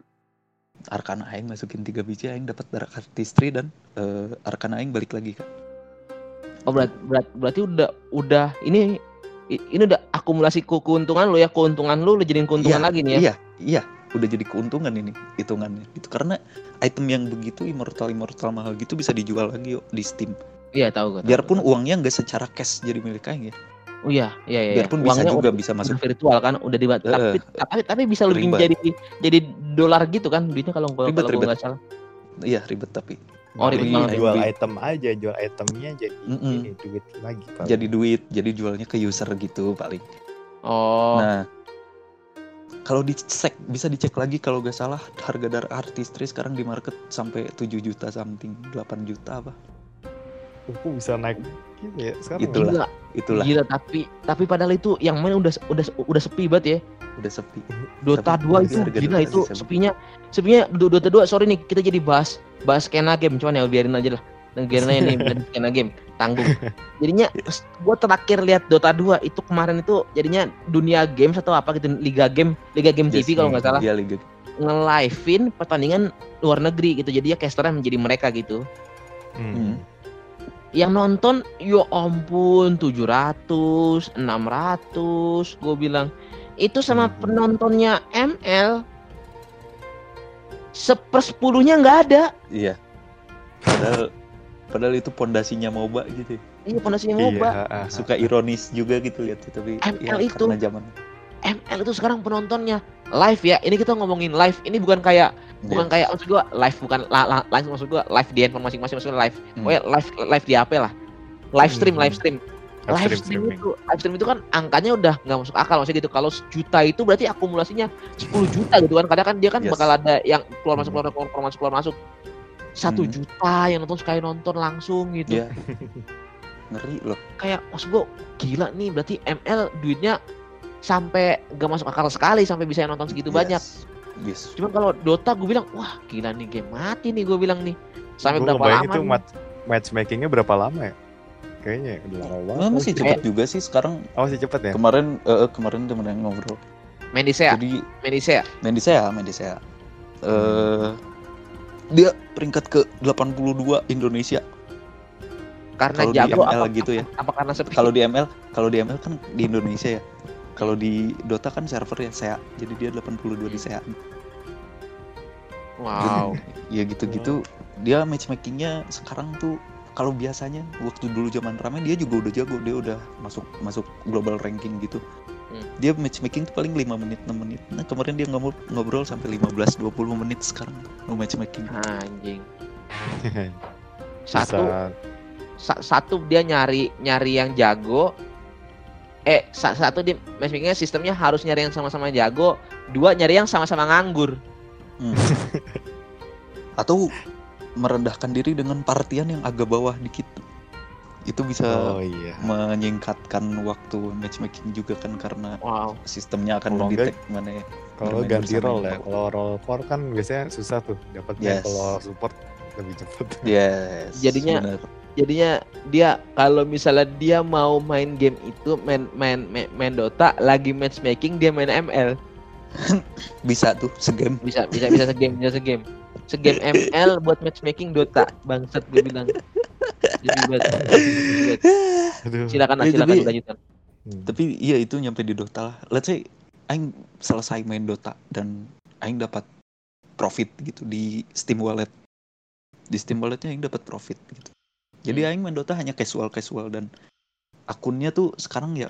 Arkana Aing masukin 3 biji Aing dapat Dark Artistry dan eh, Arkana Aing balik lagi kan Oh berat, berat berarti udah udah ini ini udah akumulasi ke- keuntungan lu ya keuntungan lu lu jadiin keuntungan lagi nih ya. Iya, iya, udah jadi keuntungan ini hitungannya. Itu karena item yang begitu immortal immortal mahal gitu bisa dijual lagi yuk di Steam. Iya tahu tahu. Biarpun uangnya nggak secara cash jadi milik Aing ya. Oh iya iya iya. Biarpun bisa Uangnya juga udah- bisa masuk. virtual kan udah di tapi, Eh, tapi tapi bisa lebih ribet. jadi jadi dolar gitu kan duitnya kalau Ribet, kalau ribet. nggak salah. Iya ribet tapi Oh, ribet Jadi banget. jual Beli. item aja, jual itemnya jadi Mm-mm. ini duit lagi. paling. jadi duit jadi jualnya ke user gitu paling Oh, nah kalau dicek bisa dicek lagi kalau gak salah harga dari artistry sekarang di market sampai 7 juta something 8 juta apa kok bisa naik gitu ya sekarang. Itulah. gila, itulah. Gila tapi tapi padahal itu yang main udah udah udah sepi banget ya. udah sepi. Dota Tapi 2 itu gila itu sepinya sepinya Do- Dota 2 sorry nih kita jadi bahas bahas skena game. Cuman ya biarin aja lah. Nih bahas skena game. Tanggung. Jadinya gua terakhir lihat Dota 2 itu kemarin itu jadinya dunia games atau apa gitu liga game liga game TV Yes, kalau nggak salah. Iya liga. Nge-livein pertandingan luar negeri gitu. Jadi ya casternya menjadi mereka gitu. Hmm. Yang nonton yo ampun 700 600 gue bilang itu sama Hmm. penontonnya ML sepersepuluhnya nggak ada iya padahal padahal itu pondasinya MOBA gitu ya. iya pondasinya Iya, MOBA ah. suka ironis juga gitu lihat tapi ML ya, itu. zaman ML itu sekarang penontonnya live ya ini kita ngomongin live ini bukan kayak bukan Iya. kayak maksud gua live bukan la, la- live maksud gua live di handphone masing-masing maksudnya live. Hmm. Pokoknya live live di HP lah. Live stream Hmm. live stream. Live live stream itu live stream itu kan angkanya udah nggak masuk akal maksudnya gitu. Kalau sejuta itu berarti akumulasinya 10 juta gitu kan. Kadang kan dia kan Yes. bakal ada yang keluar masuk keluar keluar, keluar masuk keluar masuk. Satu Hmm. juta yang nonton sekali nonton langsung gitu. Iya. ngeri loh. Kayak maksud gua gila nih. Berarti ML duitnya sampai gak masuk akal sekali sampai bisa yang nonton segitu banyak Yes. cuman kalau Dota gue bilang wah gila nih game mati nih gue bilang nih sampai Gua berapa lama itu nih? match matchmakingnya berapa lama ya? Kayaknya udah lama banget. Nah, masih lagi. cepat juga sih sekarang Oh, masih cepet ya? kemarin eh, eh, kemarin temen yang ngobrol Mendisea jadi Mendisea Mendisea Mendisea eh dia peringkat ke 82 Indonesia karena Kalau di jago ML apa, gitu ya. apa karena sepi kalau di ML kalau di ML kan di Indonesia ya kalau di Dota kan server ya SEA jadi dia 82 di SEA wow. Ya gitu-gitu dia matchmakingnya sekarang tuh kalau biasanya waktu dulu zaman ramai dia juga udah jago dia udah masuk masuk global ranking gitu. Hmm. dia matchmaking tuh paling 5 menit 6 menit. Nah kemarin dia ngobrol, ngobrol sampai 15 20 menit sekarang mau matchmaking. Anjing. Satu sa- satu dia nyari nyari yang jago eh sa- satu di matchmakingnya sistemnya harus nyari yang sama-sama jago dua nyari yang sama-sama nganggur Hmm. atau merendahkan diri dengan partian yang agak bawah dikit itu bisa Oh iya. menyingkatkan waktu matchmaking juga kan karena wow sistemnya akan mendetek mana ya Kalau ganti role ya. Kalau role core kan biasanya susah tuh dapatnya. Yes. Kalau support lebih cepet. yes Jadinya-. Jadinya dia kalau misalnya dia mau main game itu main main main, main Dota lagi matchmaking dia main ML bisa tuh segame. Bisa bisa bisa segame bisa segame. Segame ML buat matchmaking Dota bangsat gue bilang. Jadi buat- silakan lah Eh, silakan dilanjutkan. Hmm. tapi iya itu nyampe di Dota lah. Let's say aing selesai main Dota dan aing dapat profit gitu di Steam Wallet. Di Steam Walletnya aing dapat profit gitu jadi Hmm. aing main Dota hanya casual casual dan akunnya tuh sekarang ya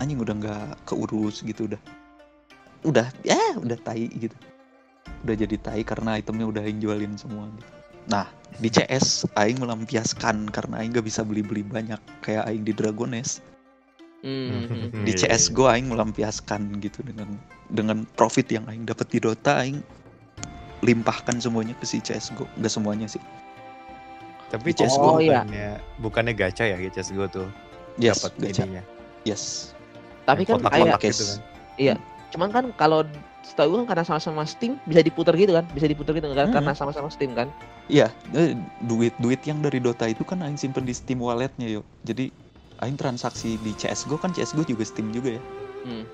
anjing udah nggak keurus gitu udah udah ya udah tai gitu. Udah jadi tai karena itemnya udah aing jualin semua gitu. nah di CS aing melampiaskan karena aing nggak bisa beli beli banyak kayak aing di Dragon Nest Hmm, di CS GO aing melampiaskan gitu dengan dengan profit yang aing dapat di Dota aing limpahkan semuanya ke si CSGO nggak semuanya sih Tapi CSGO CS:GO, iya. bukannya bukannya gacha ya CSGO tuh. yes Dapat gacha ininya. yes tapi kan kotak-kotak kayak gitu kan. cuman kan kalau setahu gue kan karena sama-sama Steam bisa diputar gitu kan bisa diputar gitu kan Hmm. karena sama-sama Steam kan iya eh, duit duit yang dari Dota itu kan aing simpen di Steam walletnya yo jadi aing transaksi di CSGO kan CSGO juga Steam juga ya Hmm.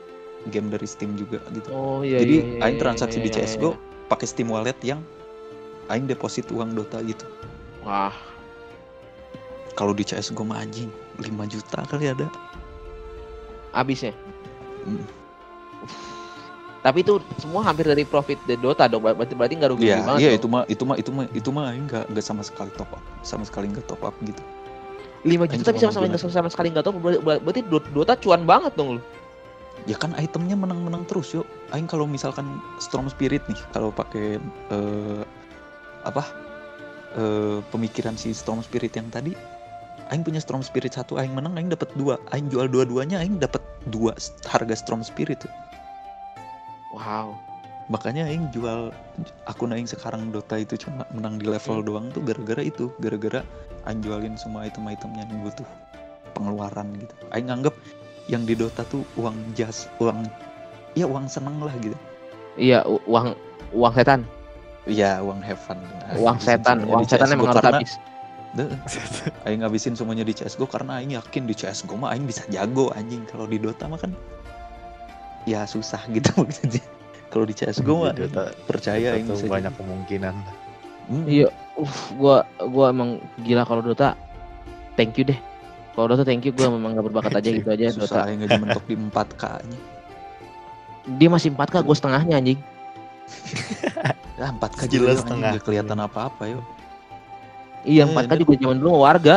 game dari Steam juga gitu oh iya jadi iya, iya, aing iya, transaksi iya, di iya, CSGO iya. pakai Steam wallet yang aing deposit uang Dota gitu wah kalau di CSGO mah anjing 5 juta kali ada habisnya Hmm. tapi itu semua hampir dari profit dari Dota dong berarti berarti nggak rugi Iya, banget iya dong. itu mah itu mah itu mah itu mah nggak nggak sama sekali top up, sama sekali nggak top up gitu. 5 Aing juta tapi sama-sama menggunakan- nggak sama sekali nggak tahu berarti, berarti Dota cuan banget dong lu Ya kan itemnya menang-menang terus yuk. Aing kalau misalkan Storm Spirit nih, kalau pakai eh, apa eh, pemikiran si Storm Spirit yang tadi Aing punya Storm Spirit satu, Aing menang, Aing dapat dua. Aing jual dua-duanya, Aing dapat dua harga Storm Spirit tuh. Wow. Makanya Aing jual akun Aing sekarang Dota itu cuma menang di level doang tuh gara-gara itu, gara-gara Aing jualin semua item-itemnya yang butuh pengeluaran gitu. Aing anggap yang di Dota tuh uang jas, uang ya uang seneng lah gitu. Iya, uang uang setan. Iya uang have fun. Aing Uang setan, uang setan CS:GO emang harus karena- habis. Aing ngabisin semuanya di CSGO karena Aing yakin di CSGO mah Aing bisa jago anjing kalau di Dota mah kan ya susah gitu maksudnya kalau di CSGO mah Di Dota- percaya Aing itu bisa banyak jago. kemungkinan. Hmm, Iya, uh, gua gua emang gila kalau Dota. Thank you deh. Kalau Dota thank you, gua memang gak berbakat aja gitu aja Dota. susah Aing aja mentok di 4K nya Dia masih 4K, gua setengahnya anjing. Ya 4K Gila juga anjing setengah. nggak kelihatan apa-apa yuk Iya, Eh, 4K dan- juga zaman dulu warga,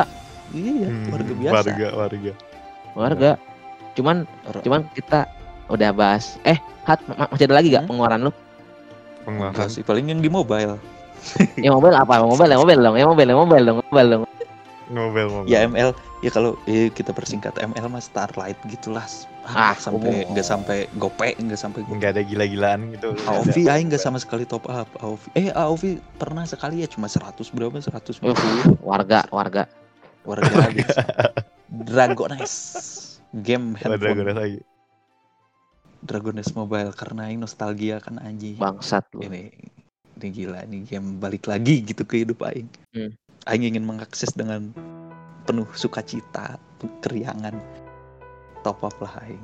iya Hmm, warga biasa Warga, warga. warga. Cuman cuman kita udah bahas. Eh, Hat, ma- masih ada lagi gak Hmm? pengeluaran lu? Pengeluaran. Sih paling yang di mobile Ya mobile apa? Mobile, ya mobile dong, ya mobile, ya mobile dong, mobile dong. Nobel, ya ML ya kalau eh, kita persingkat ML mah Starlight gitulah Ah, ah, nggak sampai umum. nggak sampai gope nggak sampai gope Nggak ada gila-gilaan gitu. AOV aing nggak sama sekali top up AOV eh AOV pernah sekali ya cuma 100 berapa 100 Uh, warga, warga. warga habis Dragones game handphone gue lagi. Mobile karena aing nostalgia kan anjing Bangsat lu. ini ini gila ini game balik lagi gitu ke hidup aing Hmm. Aing ingin mengakses dengan penuh sukacita keriangan top up lah aing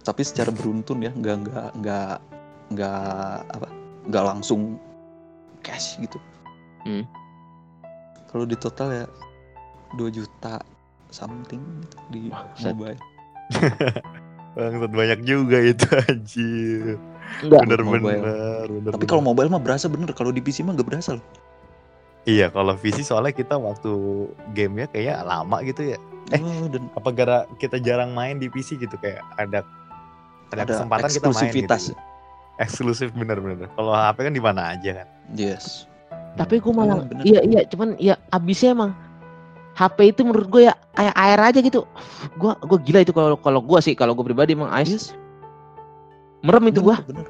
tapi secara beruntun ya nggak nggak nggak nggak apa nggak langsung cash gitu Hmm. kalau di total ya 2 juta something gitu di Bangsat. mobile Bangsat banyak juga itu anjir. Enggak, Bener mobile. bener, bener. tapi kalau mobile mah berasa bener kalau di PC mah nggak berasa loh Iya, kalau PC soalnya kita waktu gamenya kayak lama gitu ya. Eh. Oh, dan Apa gara kita jarang main di PC gitu kayak ada ada, ada kesempatan kita main eksklusivitas gitu. Eksklusif bener-bener. Kalau HP kan di mana aja kan. yes Tapi gue malah Iya, bener. iya iya cuman ya abisnya emang HP itu menurut gue ya kayak air aja gitu. Gua gua gila itu kalau kalau gua sih kalau gue pribadi emang ais yes merem itu gua bener, bener.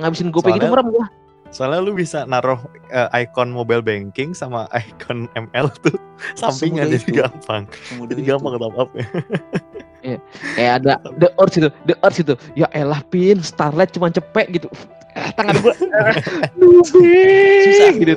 ngabisin GoPay gitu merem gua. Soalnya lu bisa naruh eh, icon mobile banking sama icon ML tuh sampingan jadi itu. gampang. Semudah Jadi itu. gampang top up Kayak ada the urge itu, the urge itu. Ya elah pin Starlight cuma cepek gitu. Eh, tangan. Susah Susah. gitu.